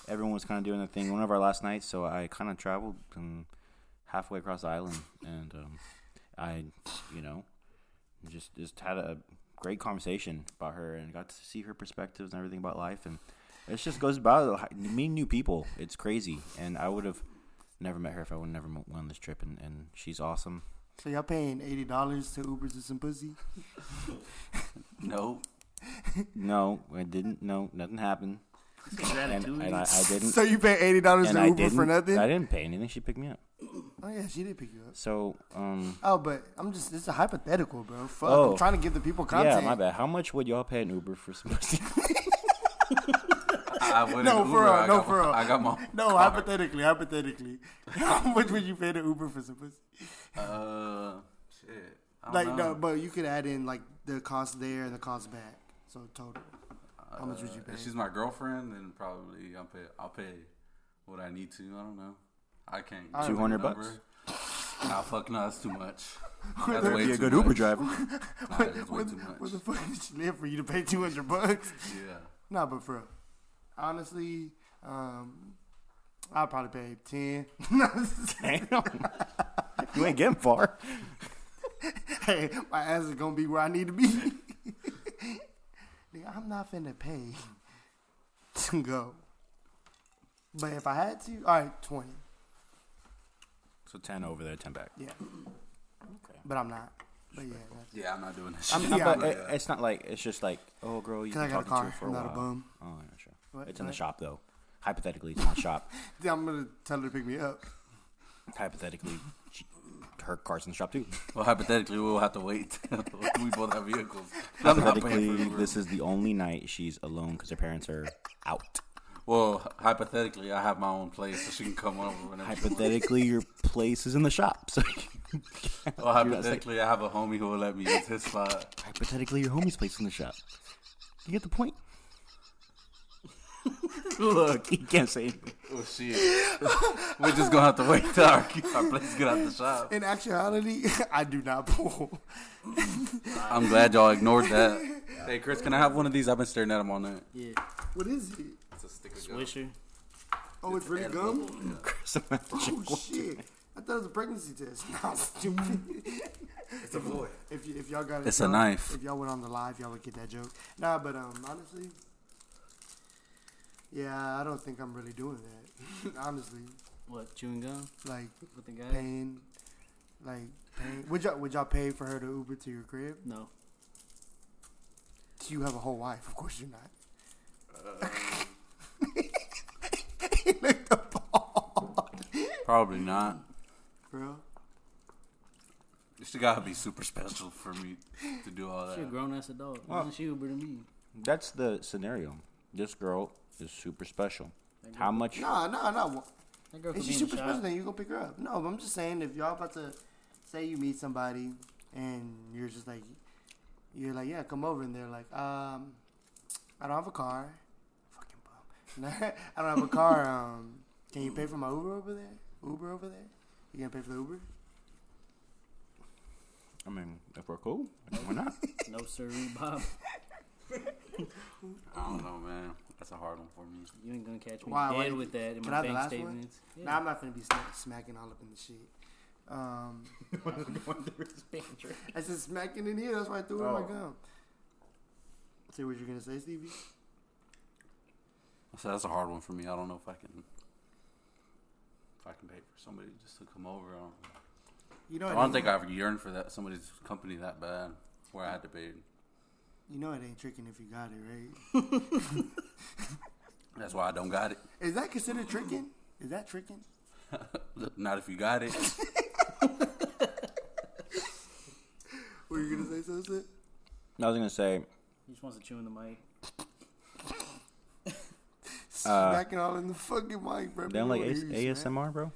Everyone was kind of doing their thing. One of our last nights, so I kind of traveled um, halfway across the island, and um, I, you know, just just had a great conversation about her and got to see her perspectives and everything about life, and it just goes about meeting new people. It's crazy, and I would have never met her if I would never went on this trip, and, and she's awesome. So y'all paying eighty dollars to Uber to some pussy? No, No, I didn't. No, nothing happened. And, and I, I didn't. So you paid eighty dollars and to Uber for nothing? I didn't pay anything. She picked me up. Oh yeah, she did pick you up. So, um, Oh, but I'm just it's a hypothetical, bro. Fuck, Oh. I'm trying to give the people content. yeah, my bad. How much would y'all pay an Uber for some pussy? I wouldn't. No, for real, I no, got for real. I got my. No, car. hypothetically, hypothetically, how much would you pay to Uber for some pussy? Uh, shit. I don't Like know. no, but you could add in like the cost there and the cost back. So total. How much would you Uh, pay? If she's my girlfriend, then probably I'll pay. I'll pay what I need to. I don't know. I can't. 200 remember. bucks? Nah, fuck no, that's too much. Would That's there way Be a good much. Uber driver. Nah, that's way What, too what the fuck did she live for you to pay two hundred bucks? Yeah. Nah, but for honestly, um, I'll probably pay ten. Damn. you ain't getting far. hey, my ass is gonna be where I need to be. Nigga, I'm not finna pay to go. But if I had to, all right, twenty. So ten over there, ten back. Yeah. Okay. But I'm not. But yeah, that's, Yeah, I'm not doing this. I'm- shit. yeah, but it, it's not like it's just like, oh, girl, you've cause I got a talking to car. her for a I'm not while. a bum. Oh, yeah, sure. What? It's in the What? shop though. Hypothetically, it's in the shop. Yeah, I'm gonna tell her to pick me up. Hypothetically, she, her car's in the shop too. Well, hypothetically, we'll have to wait. we both have vehicles. I'm not paying for Hypothetically, this is the only night she's alone because her parents are out. Well, hypothetically, I have my own place, so she can come over whenever. Hypothetically, your place is in the shop. So, Well, hypothetically, I have a homie who will let me use his spot. hypothetically, your homie's place is in the shop. You get the point? Look, he can't say anything. Oh shit. We're just gonna have to wait till our, our plates get out the shop. In actuality, I do not pull. I'm glad y'all ignored that. Hey Chris, can I have one of these? I've been staring at them all night. Yeah. What is it? It's a stick of gum. Swisher. Oh, it's really gum? Chris, I'm Oh, shit. I thought it was a pregnancy test. No, stupid. It's a boy. If, y- if y'all got it, It's a knife. If y'all went on the live, y'all would get that joke. Nah, but um, honestly, yeah, I don't think I'm really doing that. honestly, What? Chewing gum like with the guy? paying, like paying. Would y'all would y'all pay for her to Uber to your crib? No. You have a whole wife, of course you're not. Uh. he looked appalled, Probably not. bro. She gotta be super special for me to do all that. She a grown ass adult. Why she Uber to me? That's the scenario. This girl is super special. How much? No, no, no. That girl If she's super special, then you go pick her up. No, but I'm just saying if y'all about to say you meet somebody and you're just like, you're like, yeah, come over, and they're like, um, I don't have a car. Fucking bum. I don't have a car. Um, can you pay for my Uber over there? Uber over there? You gonna pay for the Uber? I mean, if we're cool, why not? No sir, Bob. I don't know, man. That's a hard one for me. You ain't gonna catch me Why- why dead you- with that in my I the bank last statements. Yeah. Nah, I'm not gonna be smack, smacking all up in the shit. Um, I said smacking in here. That's why I threw it in my Oh. gum. Say what you're gonna say, Stevie. So that's a hard one for me. I don't know if I can. If I can pay for somebody just to come over. I don't, You know, I don't ain't- think I ever yearned for that somebody's company that bad, where I had to pay. You know it ain't tricking if you got it, right? That's why I don't got it. Is that considered tricking? Is that tricking? Not if you got it. What were you gonna say something? I was gonna say, He just wants to chew in the mic. Smacking all in the fucking mic, bro. they don't like People AS- wanna hear you smack. ASMR, bro.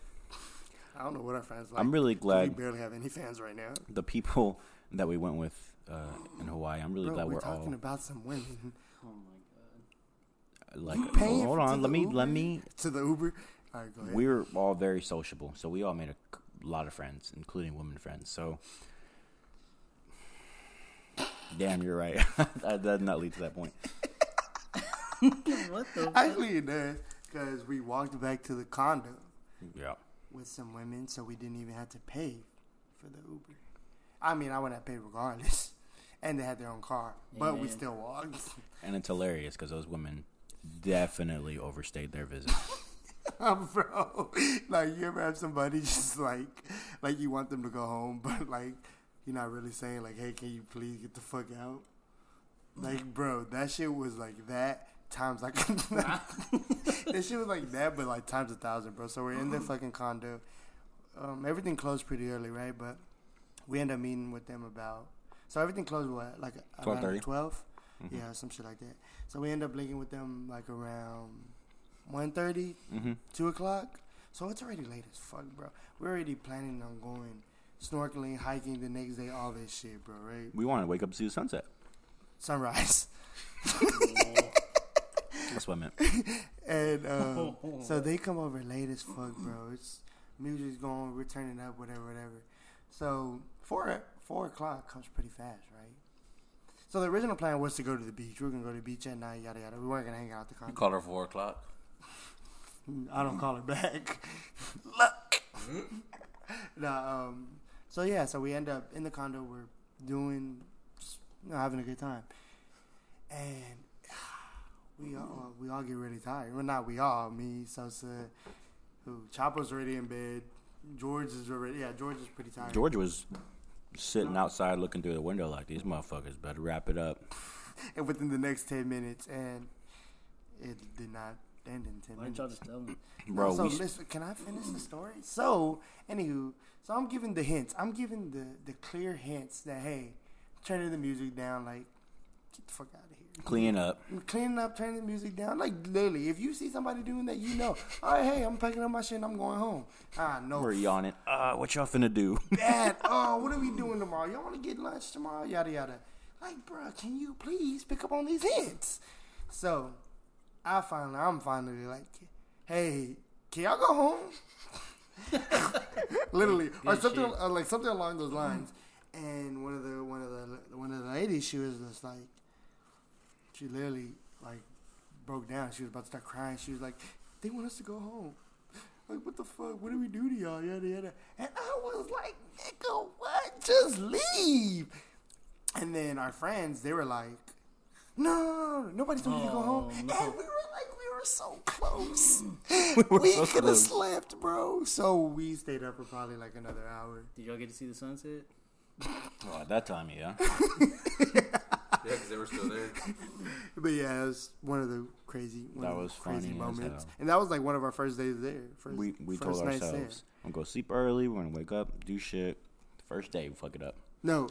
I don't know what our fans like. I'm really glad. We barely have any fans right now. the people that we went with uh, in Hawaii. I'm really Bro, glad we're we're, talking all about some women Oh my god. like. paying Hold on, let me Uber? let me. to the Uber. All right, go ahead. We were all very sociable, so we all made a lot of friends, including women friends. So, damn, you're right. that does not lead to that point. What the? Actually, it does because we walked back to the condo Yeah. with some women, so we didn't even have to pay for the Uber. I mean, I wouldn't have paid regardless, and they had their own car, but we still walked. And it's hilarious because those women definitely overstayed their visit. bro. Like you ever have somebody just like like you want them to go home, but like you're not really saying like, hey, can you please get the fuck out? Like, bro, that shit was like that times like that shit was like that, but like times a thousand, bro. So we're in the fucking condo. Um, everything closed pretty early, right? But we end up meeting with them about. So everything closed what like around 12:30? 12? Mhm. Yeah, some shit like that. So we end up linking with them like around 1.30, hmm two o'clock. So it's already late as fuck, bro. We're already planning on going snorkeling, hiking the next day, all this shit, bro. Right? We want to wake up to see the sunset. Sunrise, That's what I meant. and um, so they come over late as fuck, bro. It's music's going, we're turning up, whatever, whatever. So four four o'clock comes pretty fast, right? So the original plan was to go to the beach. We were gonna go to the beach at night, yada yada. We weren't gonna hang out at the You condo. call her four o'clock. I don't call her back. Look. nah, um, so yeah, so we end up in the condo. We're doing, you know, having a good time, and we all we all get really tired. Well, not we all. Me, Sosa, who Chapo's already in bed. George is already yeah. George is pretty tired. George was sitting outside looking through the window like these motherfuckers better wrap it up. and within the next ten minutes, and it did not end in ten Why minutes. didn't y'all just tell me? Bro, so we, listen, can I finish the story? So, anywho, so I'm giving the hints. I'm giving the the clear hints that hey, turning the music down. Like, get the fuck out of here. clean up. Cleaning up, turning the music down. Like literally, if you see somebody doing that, you know. All right, hey, I'm packing up my shit and I'm going home. Ah, no. We're yawning. Uh, what y'all finna do? Bad. Oh, what are we doing tomorrow? Y'all want to get lunch tomorrow? Yada yada. Like, bro, can you please pick up on these hints? So, I finally, I'm finally like, hey, can y'all go home? Literally, or something shit. uh, like something along those lines. And one of the one of the one of the ladies, she was just like, she literally like broke down. She was about to start crying. She was like, they want us to go home. Like, what the fuck? What do we do to y'all? Yada yada. And I was like, nigga, what? Just leave. And then our friends, they were like, no, no, no, no. nobody told you to go home. Oh, no. And we were like, we were so close. were we so could have slept, bro. So we stayed up for probably like another hour. Did y'all get to see the sunset? Oh, at that time, yeah. Yeah, because they were still there. But yeah, it was one of the crazy, one That of was crazy funny moments, and that was like one of our first days there. First, We we first told nights ourselves, I'm gonna go sleep early. We're gonna wake up, do shit. The first day, we fuck it up. No,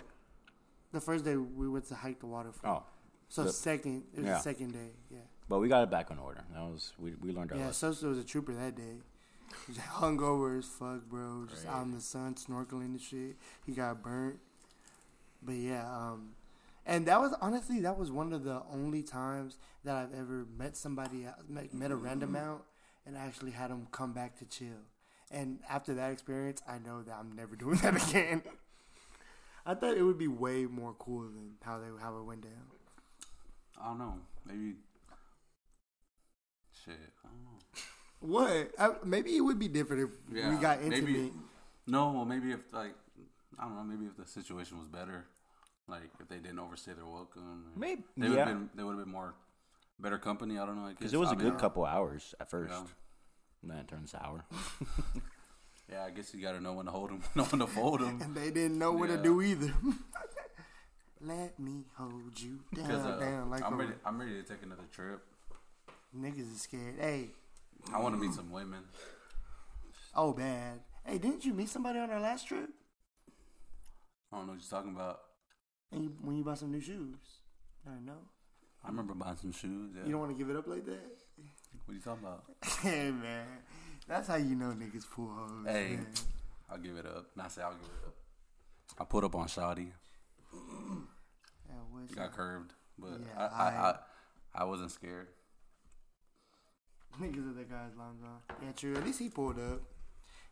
the first day we went to hike the waterfall. Oh, so the- second, it was yeah. the second day. Yeah, but we got it back on order. That was we we learned our yeah. lesson. Sosa was a trooper that day. He was hungover as fuck, bro. Just Right. out in the sun, snorkeling and shit. He got burnt. But yeah, um, and that was honestly that was one of the only times that I've ever met somebody, else- met, met a random mm-hmm. out, and actually had them come back to chill. And after that experience, I know that I'm never doing that again. I thought it would be way more cool than how they how it went down. I don't know. Maybe. Shit. I don't know. What? I, maybe it would be different if we Yeah, got maybe- intimate. No, well, maybe if like I don't know, maybe if the situation was better, like if they didn't overstay their welcome, Maybe they would yeah, have been they would have been more better company. I don't know. Because it was I a mean, good couple hours at first. Yeah. Then it turned sour. Yeah, I guess you got to know when to hold them, know when to fold them. and they didn't know what to do either. Let me hold you down, Because uh, down like I'm ready, I'm ready to take another trip. niggas is scared. Hey, I want to meet some women. oh bad. Hey, didn't you meet somebody on our last trip? I don't know what you're talking about. And you, when you buy some new shoes? I know. I remember buying some shoes. Yeah. You don't want to give it up like that? what are you talking about? hey man, that's how you know niggas pull hoes. Hey. man. I'll give it up. Not say I'll give it up. I put up on Shoddy. What's Got curved, but Yeah, I, I, I, I- I wasn't scared. Niggas of that guy's long gone. Yeah, true. At least he pulled up.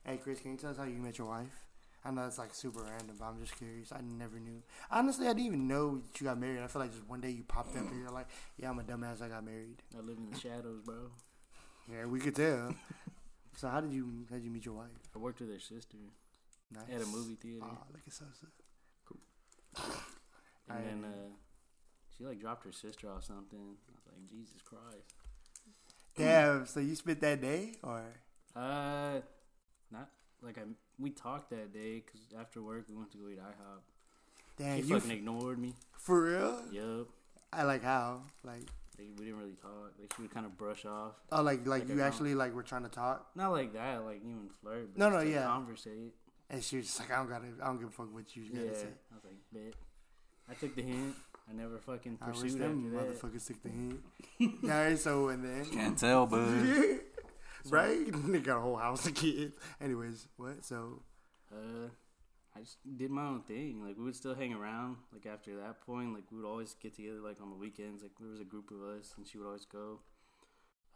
Hey, Chris, can you tell us how you met your wife? I know it's like super random, but I'm just curious. I never knew. Honestly, I didn't even know that you got married. I feel like just one day you popped up and you're like, "Yeah, I'm a dumbass. I got married." I live in the shadows, bro. Yeah, we could tell. so how did you how did you meet your wife? I worked with her sister Nice. at a movie theater, Oh, look at Sosa. Cool. and I- then uh, she like dropped her sister off something. I was like, Jesus Christ. Damn. So you spent that day, or Uh, not like I. We talked that day because after work we went to go eat IHOP. damn, she you fucking f- ignored me. for real? Yup. I like how like Like, we didn't really talk. Like she would kind of brush off. oh like like, Like you actually like were trying to talk, Not like that. Like even flirt. But No, just no, to yeah. Conversate. and she was just like, I don't gotta, I don't give a fuck what you Yeah. gotta say. I was like, bet. I took the hint. I never fucking I wish pursued them after that. motherfuckers took the hint. Alright, so and then Can't tell, bud. right? They got a whole house of kids. Anyways, what? So Uh, I just did my own thing. Like we would still hang around. Like after that point, like we would always get together. Like on the weekends, like there was a group of us, and she would always go.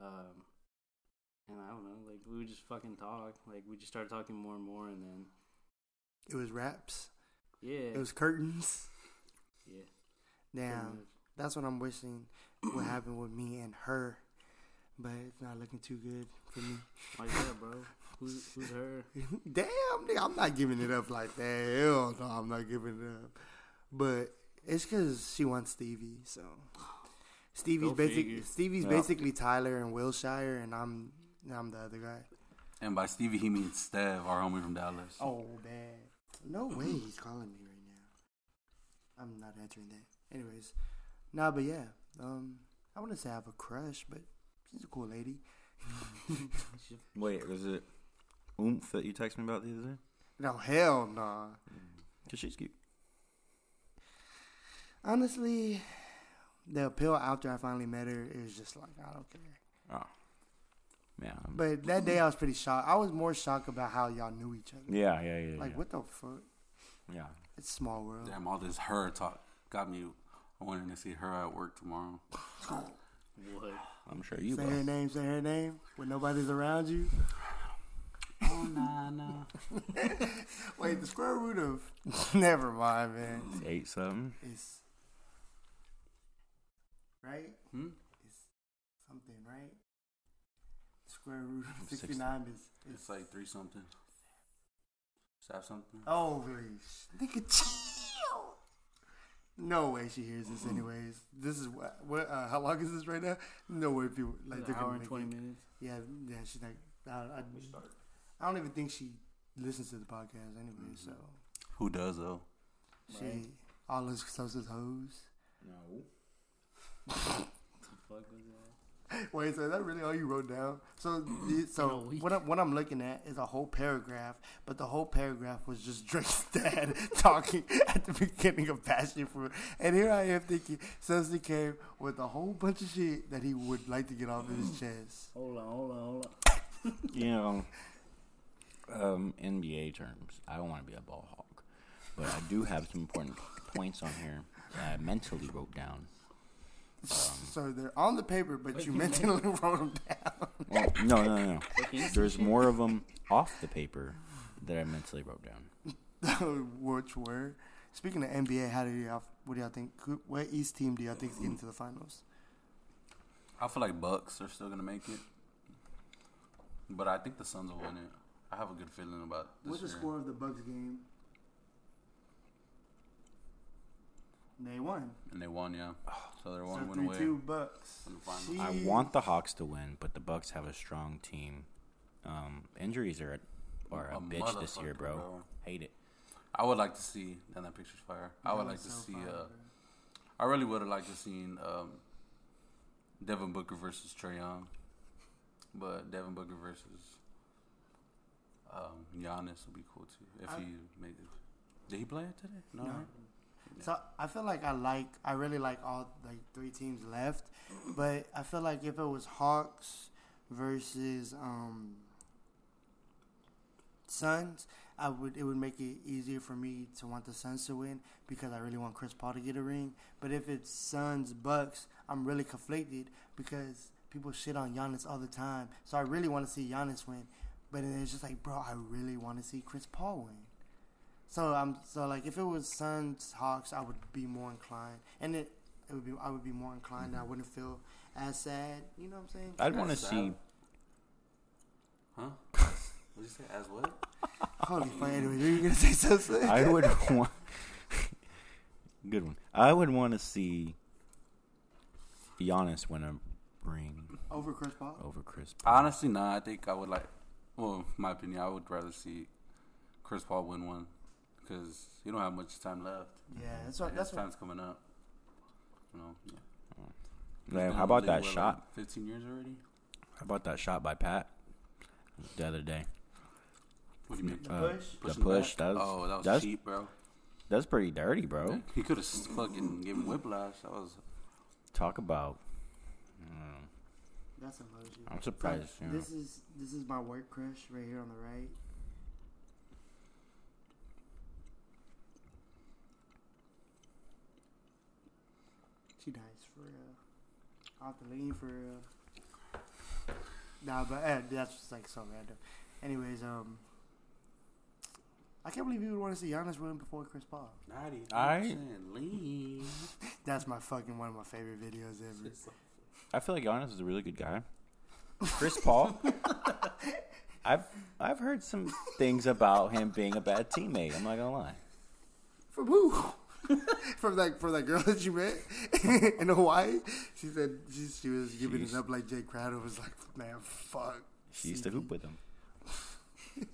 Um, and I don't know, like we would just fucking talk. Like we just started talking more and more, and then it was wraps. yeah, It was curtains. yeah. Now that's what I'm wishing would happen with me and her, but it's not looking too good for me. Why is that, bro? Who's who's her? Damn, nigga, I'm not giving it up like that. Hell no, I'm not giving it up. But it's because she wants Stevie. So Stevie's Go basically figure. Stevie's Yeah. basically Tyler and Wilshire, and I'm I'm the other guy. And by Stevie, he means Stev, our homie from Dallas. Oh man, no way he's calling me right now. I'm not answering that. Anyways, nah, but yeah, um, I wouldn't say I have a crush, but she's a cool lady. Wait, was it Oomph that you texted me about the other day? No, hell nah. Cause she's cute. Honestly, the appeal after I finally met her is just like I don't care. Oh, yeah, um, But that day I was pretty shocked. I was more shocked about how y'all knew each other. yeah, yeah, yeah. Like yeah. what the fuck? Yeah, It's small world. Damn, all this her talk got me I went in to see her at work tomorrow. What? I'm sure you Say will. her name. Say her name. When nobody's around you. Oh nah nah. Wait, the square root of. Never mind, man. It's Eight something. It's right. Hmm? It's something, right? Square root of Six- sixty-nine is. is It's like three something. Have something. oh, please, nigga, chill. No way she hears this, anyways. This is what. What? Uh, how long is this right now? No way people like Like they're an gonna hour and make twenty it. minutes. Yeah, yeah. She's like, I, I, I don't even think she listens to the podcast anyway. So Who does though? she Right. all those Sosa's hoes. No. The fuck was that? Wait, so is that really all you wrote down? So, so In what I'm, what I'm looking at is a whole paragraph, but the whole paragraph was just Drake's dad talking at the beginning of Passionfruit, and here I am thinking Sosa came with a whole bunch of shit that he would like to get off of his chest. Hold on, hold on, hold on. You know, um, NBA terms, I don't want to be a ball hog, but I do have some important points on here that I mentally wrote down. Um, so they're on the paper, but Wait, you you mentally wrote them down. Well, no, no, no. There's more of them off the paper that I mentally wrote down. Which were speaking of NBA, how do y'all? What do y'all think? Who, what East team do y'all think is getting to the finals? I feel like Bucks are still gonna make it, but I think the Suns will win it. I have a good feeling about this What's the year. score of the Bucks game? They won. And they won, yeah. So they're So one win three away. two Bucks. from the finals. I She- want the Hawks to win, but the Bucks have a strong team. Um, injuries are are a, A bitch this year, motherfucker, bro. bro. Hate it. I would like to see. And that picture's fire. I That would was like to so see. fire, Uh, bro. I really would have liked to seen um, Devin Booker versus Trae Young, but Devin Booker versus um, Giannis would be cool too if I- he made it. Did he play it today? No. No. right? So I feel like I like I really like all like three teams left, but I feel like if it was Hawks versus um Suns, I would it would make it easier for me to want the Suns to win because I really want Chris Paul to get a ring. But if it's Suns Bucks, I'm really conflicted because people shit on Giannis all the time. So I really want to see Giannis win, but it's just like, bro, I really want to see Chris Paul win. So I'm so like if it was Suns Hawks, I would be more inclined, and it it would be I would be more inclined. I mm-hmm. wouldn't feel as sad. You know what I'm saying? I'd want to see. Huh? What did you say? As what? Holy fuck! Anyway, you were gonna say something? I would want. Good one. I would want to see Giannis win a ring over Chris Paul. over Chris. Paul. Honestly, no. I think I would like. Well, in my opinion, I would rather see Chris Paul win one because you don't have much time left. Yeah, that's what And that's his what. time's coming up. You know. Yeah. Man, how about that what, shot? like Fifteen years already. How about that shot by Pat the other day? What do you mean? The Uh, push. The push. That was, oh, that was that's- cheap, bro. that's pretty dirty, bro. He could have fucking given whiplash. That was. Talk about. mm, That's emoji. I'm surprised. So, you know. This is this is my work crush right here on the right. She nice for real. Off the lean for real. Nah, but eh, that's just like so random. Anyways, um, I can't believe you would want to see Giannis win before Chris Paul. Ninety. Aight. Lean. That's my fucking one of my favorite videos ever. I feel like Giannis is a really good guy. Chris Paul. I've I've heard some things about him being a bad teammate. I'm not gonna lie. From who? from that from that girl that you met in Hawaii. She said she, she was giving She's- it up like Jae Crowder was like, man, fuck. She used to hoop with him.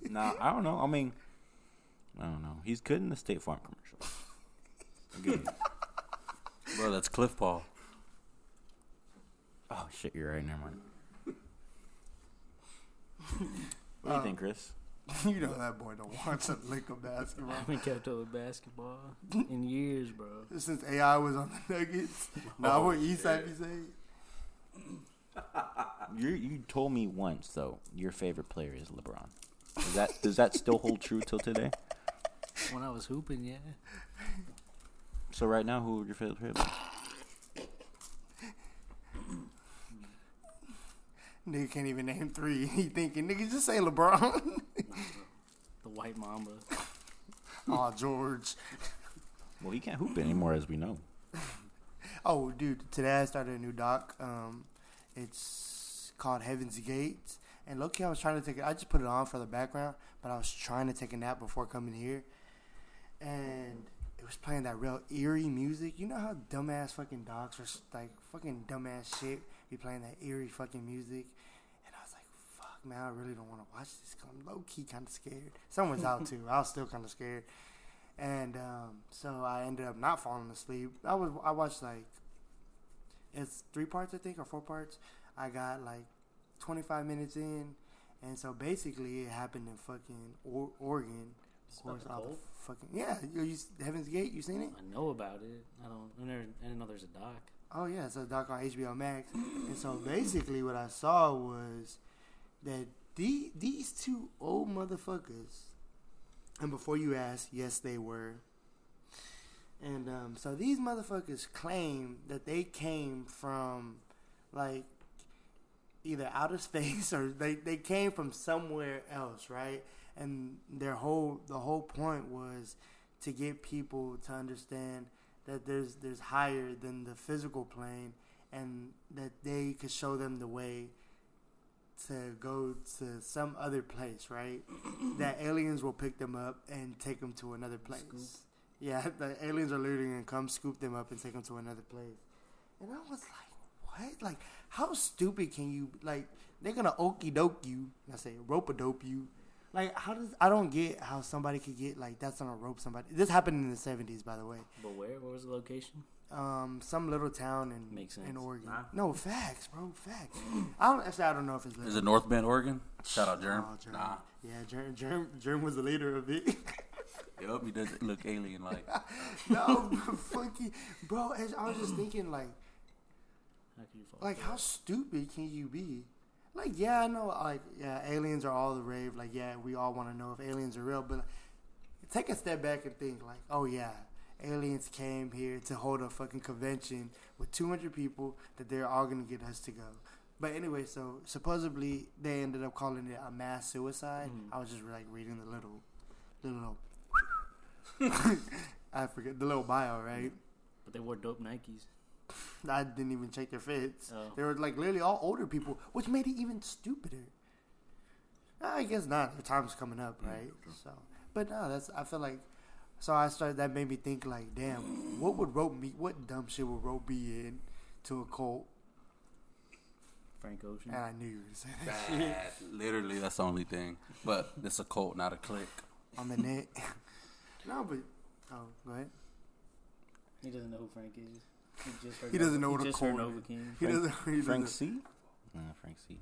nah, I don't know. I mean, I don't know. He's good in the State Farm commercial. Good. Bro, that's Cliff Paul. Oh shit, you're right. Never mind. What do you Uh, think, Chris? you know that boy don't watch a lick of basketball I haven't kept up with basketball in years, bro. since AI was on the Nuggets. Now Oh, what Eastside shit. be saying? You you told me once though your favorite player is LeBron. Does that does that still hold true till today? When I was hooping, yeah. So right now, who would your favorite player? be? Nigga can't even name three. He thinking, nigga, just say LeBron. The White Mamba. oh, George. Well, he can't hoop anymore, as we know. Oh, dude, today I started a new doc. Um, it's called Heaven's Gate. And look, I was trying to take it. I just put it on for the background, but I was trying to take a nap before coming here, and it was playing that real eerie music. You know how dumbass fucking dogs are like fucking dumbass shit be playing that eerie fucking music, and I was like, fuck, man, I really don't want to watch this. 'cause I'm low key kind of scared. Someone's out too. I was still kind of scared, and um, so I ended up not falling asleep. I was I watched like it's three parts I think or four parts. I got like 25 minutes in, and so basically it happened in fucking or- Oregon. Of course, all the the fucking yeah. You, you Heaven's Gate, you seen it? I know about it. I don't. I never. I didn't know there's a doc. Oh yeah, it's a doc on HBO Max. and so basically, what I saw was that the, these two old motherfuckers. And before you ask, yes, they were. And um, so these motherfuckers claim that they came from, like, either outer space or they, they came from somewhere else, right? And their whole the whole point was to get people to understand that there's there's higher than the physical plane and that they could show them the way to go to some other place, right? that aliens will pick them up and take them to another place. Scoop. Yeah, the aliens are literally gonna come scoop them up and take them to another place. And I was like, what? Like, how stupid can you? Like, they're gonna okey doke you. I say rope a dope you. Like, how does I don't get how somebody could get like that's on a rope somebody. This happened in the seventies, by the way. But where? Where was the location? Um, some little town in Makes in. Oregon. Nah. No facts, bro. Facts. I don't actually. I don't know if it's. Is it North Bend, Oregon? Shout out Germ. Oh, Germ. Nah. Yeah, Germ, Germ, Germ was the leader of it. Yup, he doesn't look alien like. no, bro, funky, bro. As I was just thinking, like, How could you like how stupid can you be? Like, yeah, I know, like, yeah, aliens are all the rave. Like, yeah, we all want to know if aliens are real, but like, take a step back and think, like, oh yeah, aliens came here to hold a fucking convention with 200 people that they're all gonna get us to go. But anyway, so supposedly they ended up calling it a mass suicide. Mhm. I was just like reading the little, little. I forget the little bio, right? But they wore dope Nikes. I didn't even check their fits. Oh. They were like literally all older people, which made it even stupider. I guess not. The time's coming up, right? So, but no, that's. I feel like. So I started. That made me think like, damn, what would rope me? What dumb shit would rope be in to a cult? Frank Ocean. And I knew you were say that Bad. Literally, that's the only thing. But it's a cult, not a clique. on the net. no, but oh, go ahead. He doesn't know who Frank is. He just heard. He doesn't know he what a cult- Nova King. He Frank- doesn't. He Frank doesn't. C. Uh, Frank C.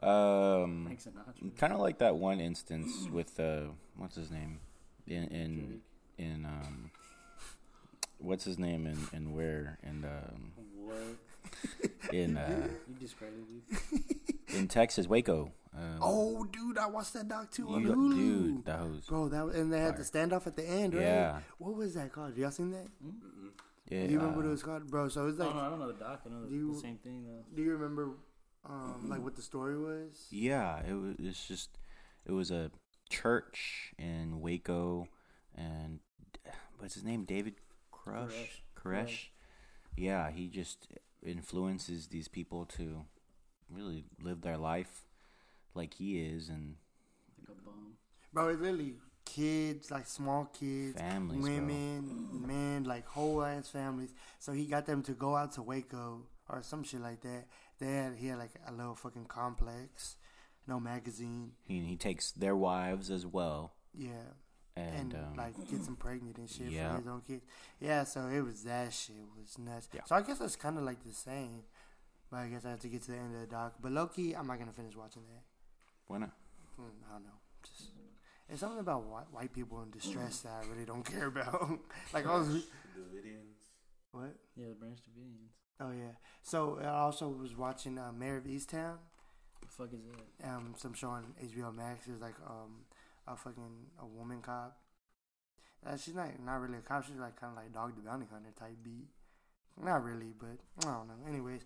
Um, kind of like that one instance with uh, what's his name, in in Drake. In um, what's his name in in where in um What? in uh You discredited me. in Texas Waco. Um, Oh, dude, I watched that doc too on you- Hulu. dude, that was Bro, that and they had the standoff at the end, right? Yeah. What was that called? Y'all seen that? yeah. Do you remember what uh, it was called, bro? So it's like, oh no, I don't know the doc. I know the, You- the same thing though. do you remember, um, like what the story was? Yeah, it was. It's just it was a church in Waco, and what's his name? David Crush, Koresh. Koresh. Yeah, he just influences these people to really live their life like he is, and Like a bum. Bro, it's literally kids, like small kids, Families, bro. women, men, like whole ass families. So he got them to go out to Waco or some shit like that. They had he had like a little fucking complex, no magazine, he he takes their wives as well, yeah, and, and, um, like gets them pregnant and shit yeah. for his own kids. Yeah, so it was that shit was nuts. Yeah. So I guess it's kind of like the same. But I guess I have to get to the end of the doc. But Loki, I'm not gonna finish watching that. why not? Hmm, I don't know. Just it's something about white, white people in distress that I really don't care about. like I was what? Yeah, the Branch Davidians. Oh yeah. So I also was watching uh, Mare of Easttown, The fuck is that? um, some show on HBO Max. It was like um, a fucking a woman cop. Uh, she's not not really a cop. She's like kind of like Dog the Bounty Hunter type beat. Not really, but I don't know. Anyways,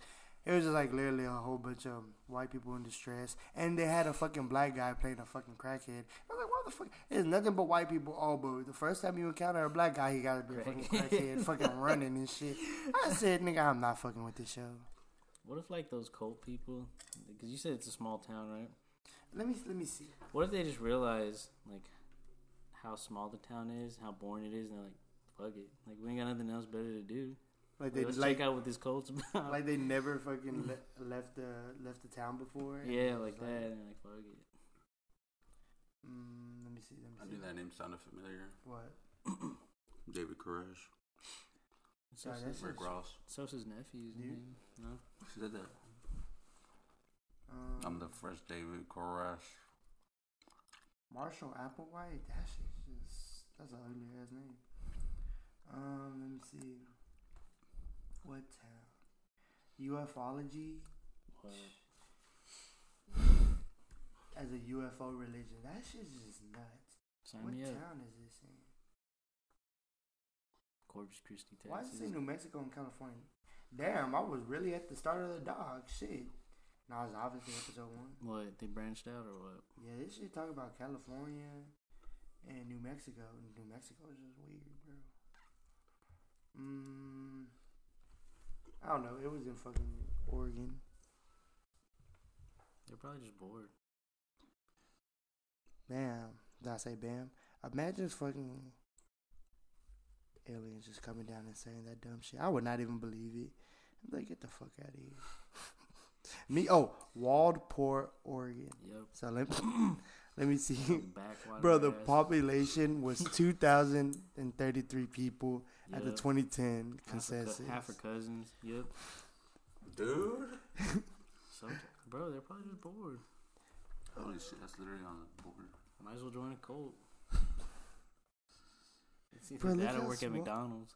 It was just like literally a whole bunch of white people in distress, and they had a fucking black guy playing a fucking crackhead. I was like, what the fuck? It's nothing but white people. all but the first time you encounter a black guy, he gotta be a fucking crackhead, fucking running and shit. I said, nigga, I'm not fucking with this show. What if like those cult people? Because you said it's a small town, right? Let me let me see. What if they just realize like how small the town is, how boring it is, and they're like, "Fuck it, like we ain't got nothing else better to do. Like they Let's like check out what this cult's about." like they never fucking le- left the left the town before. yeah, it was like that, and they're like, "Fuck it." Mm, let me see. Let me I see. knew that name sounded familiar. What? David Koresh. Sorry, Sosa's, that's Rick just- Ross. Sosa's nephew's Dude. name. No, She said that. Um, I'm the fresh David Koresh. Marshall Applewhite. That shit's just that's an ugly ass name. Um, let me see. What town? UFOlogy what? as a UFO religion. That shit's just nuts. Sign what me up. town is this in? Corpus Christi, Texas. Why is it in New Mexico and California? Damn, I was really at the start of the dog. Shit. No, it's obviously episode one. What they branched out or what? Yeah, this shit talk about California and New Mexico. New Mexico is just weird, bro. Mm, I don't know. It was in fucking Oregon. They're probably just bored. Bam. Did I say bam? Imagine fucking aliens just coming down and saying that dumb shit. I would not even believe it. I'd be like, get the fuck out of here. Me, oh, Waldport, Oregon. Yep. So let let me see. Some Bro, the ass. population was 2,033 people at the Yep. 2010 Half her consensus. Half her cousins. Yep. Dude. So, bro, they're probably just bored. Holy shit, that's literally on the board. Might as well join a cult. It's either Bro, that or how work at McDonald's.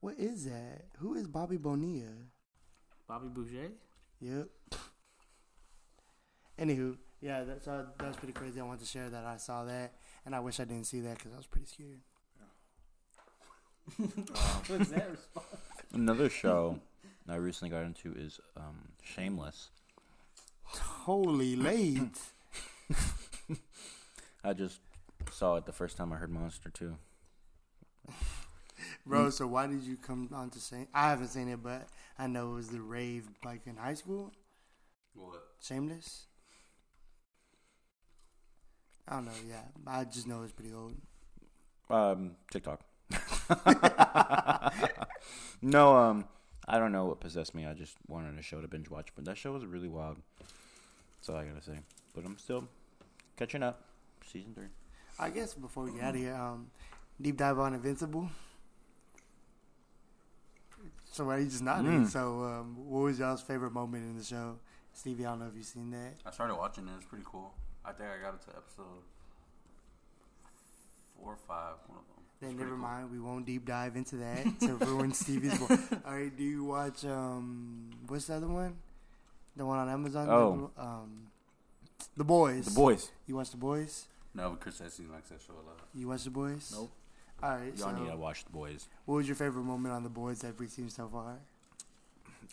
What is that? Who is Bobby Bonilla? Bobby Boucher? Yep. Anywho, yeah, that's uh, that's pretty crazy. I wanted to share that I saw that, and I wish I didn't see that because I was pretty scared. What's that response? Another show I recently got into is um, Shameless. Holy late. I just saw it the first time I heard Monster too. Bro, so why did you come on to say? I haven't seen it, but I know it was the rave like in high school. What? Shameless. I don't know. Yeah, I just know it's pretty old. Um, TikTok. no, um, I don't know what possessed me. I just wanted a show to binge watch, but that show was really wild. That's all I gotta say. But I'm still catching up. Season three. I guess before we get out of here, um, deep dive on Invincible. So why you just nodding? Mm. So, um, what was y'all's favorite moment in the show? Stevie, I don't know if you've seen that. I started watching it. It's pretty cool. I think I got it to episode four or five. One of them. Then never pretty cool. mind, we won't deep dive into that to ruin Stevie's. Bo- All right, do you watch um, what's the other one? The one on Amazon. Oh. um, the boys. The boys. You watch the boys? No, but Chris Essing likes that show a lot. You watch the boys? Nope. All right. Y'all need to watch the boys. what was your favorite moment on the boys that we've seen so far?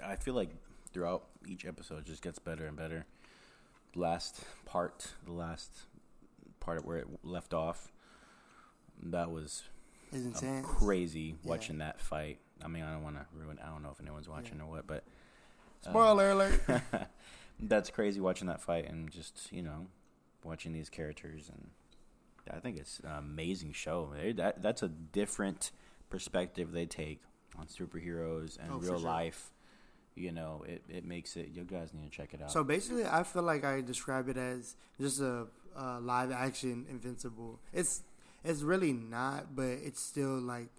I feel like throughout each episode it just gets better and better. Last part, the last part where it left off, that was um, intense. crazy Yeah. watching that fight. I mean, I don't want to ruin. I don't know if anyone's watching Yeah. or what, but uh, Spoiler alert. that's crazy watching that fight and just you know watching these characters and I think it's an amazing show. They- That that's a different perspective they take on superheroes and Oh, real sure. life. You know, it, it makes it. You guys need to check it out. So basically, I feel like I describe it as just a, uh live action Invincible. It's it's really not, but it's still like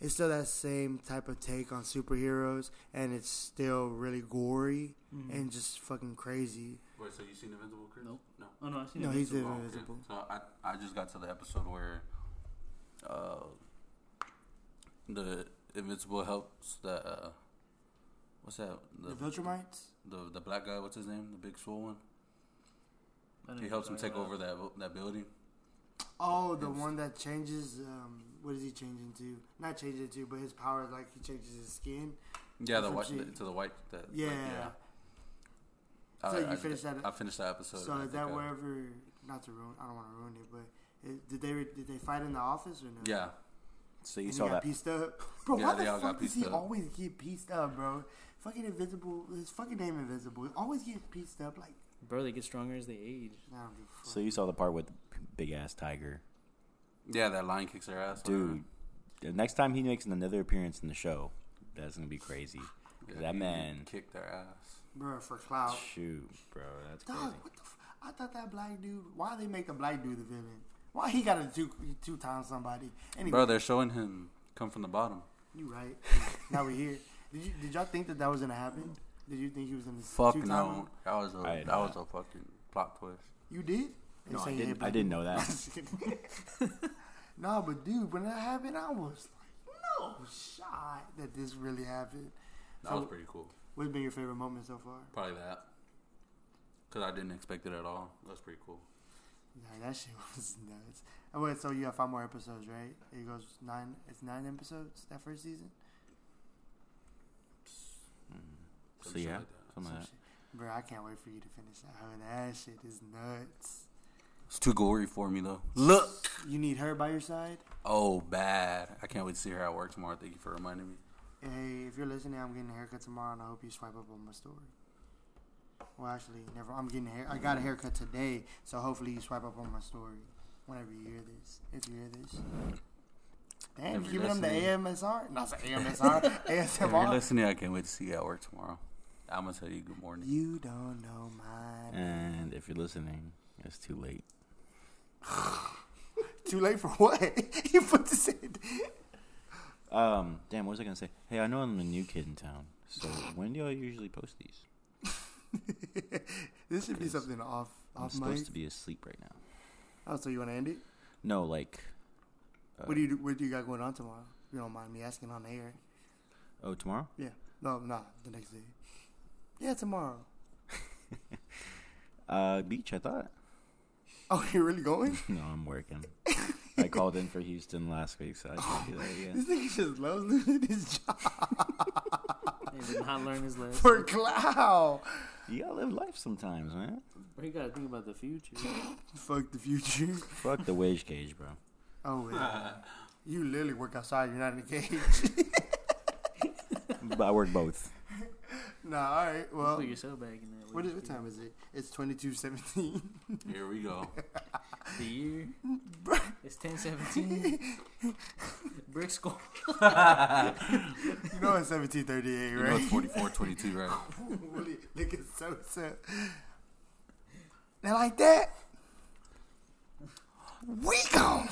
it's still that same type of take on superheroes, and it's still really gory Mhm. and just fucking crazy. Wait, so you seen Invincible, Chris? Nope. No. Oh no, I've seen No, it. he's in okay. Invincible. So I I just got to the episode where uh the Invincible helps the uh what's that The the Viltrumites. the, the black guy what's his name the big swole one he helps him take over that that building Oh, the Yes. one that changes. Um, what does he change into? Not change into, but his power is like he changes his skin. Yeah, the white shit. to the white. That, Yeah. I, So you I, finished that- I finished that episode. So is that I- uh, wherever? Not to ruin. I don't want to ruin it, but it, did they did they fight in the office or no? Yeah, So you And saw he got that? pieced up. Bro, Yeah, why they the all got fuck does he up. always get pieced up, bro? Fucking invisible. His fucking name invisible. He always gets pieced up. Like Bro, they get stronger as they age. I don't give a fuck. So you saw the part with the big ass tiger, yeah. That lion kicks their ass, dude. The next time he makes another appearance in the show, that's gonna be crazy. Yeah, that man- kicked their ass. Bro, for clout. Shoot, bro, that's crazy. Dog, what the? F- I thought that black dude. Why they make the black dude the villain? Why he got to two two times somebody? Anyway, Bro, they're showing him come from the bottom. you right. now we here. Did you did y'all think that that was gonna happen? Did you think he was gonna Fuck two-time no, that was a I did that was a fucking plot twist. You did? No, I didn't. hey, I didn't know that. no, but dude, when that happened, I was like, no shot that this really happened. That So- was pretty cool. What's been your favorite moment so far? Probably that. Cause I didn't expect it at all. That's pretty cool. Yeah, that shit was nuts. Oh wait, so you have five more episodes, right? It goes nine. It's nine episodes that first season. So Some yeah, like that. something Some like that. Bro, I can't wait for you to finish that. Oh, that shit is nuts. It's too gory for me though. Look. You need her by your side. Oh, bad. I can't wait to see her at work tomorrow. Thank you for reminding me. Hey, if you're listening, I'm getting a haircut tomorrow, and I hope you swipe up on my story. Well, actually, never. I'm getting a hair. I got a haircut today, so hopefully you swipe up on my story whenever you hear this. If you hear this. Damn, giving them the. AMSR? Not the AMSR. ASMR. If you're listening, I can't wait to see you at work tomorrow. I'm gonna tell you good morning. You don't know my name. And if you're listening, it's too late. Too late for what? you put this in. Um, damn, what was I gonna say? Hey, I know I'm the new kid in town. So when do y'all usually post these? this should be something off I'm off supposed mic. to be asleep right now. Oh, so you want to end it? No, like. Uh, what do you What do you got going on tomorrow? You don't mind me asking on air? Oh, tomorrow? Yeah. No, not the next day. Yeah, tomorrow. Uh, beach. I thought. Oh, you're really going? No, I'm working. I called in for Houston last week, so I can't do that again. This nigga just loves losing his job He did not learn his lesson. for cloud. You gotta live life sometimes, man. Bro, you gotta think about the future. Fuck the future. Fuck the wage cage, bro. Oh, yeah. you literally work outside. You're not in a cage. But I work both. Nah, all right. Well, you put yourself back in that. what, is, what time is it? It's 2217. Here we go. The year. It's ten seventeen. Brick score. you know it's 1738, You know right? it's 44, 22, right? Really, Look at Sosa. Now like that, we gone.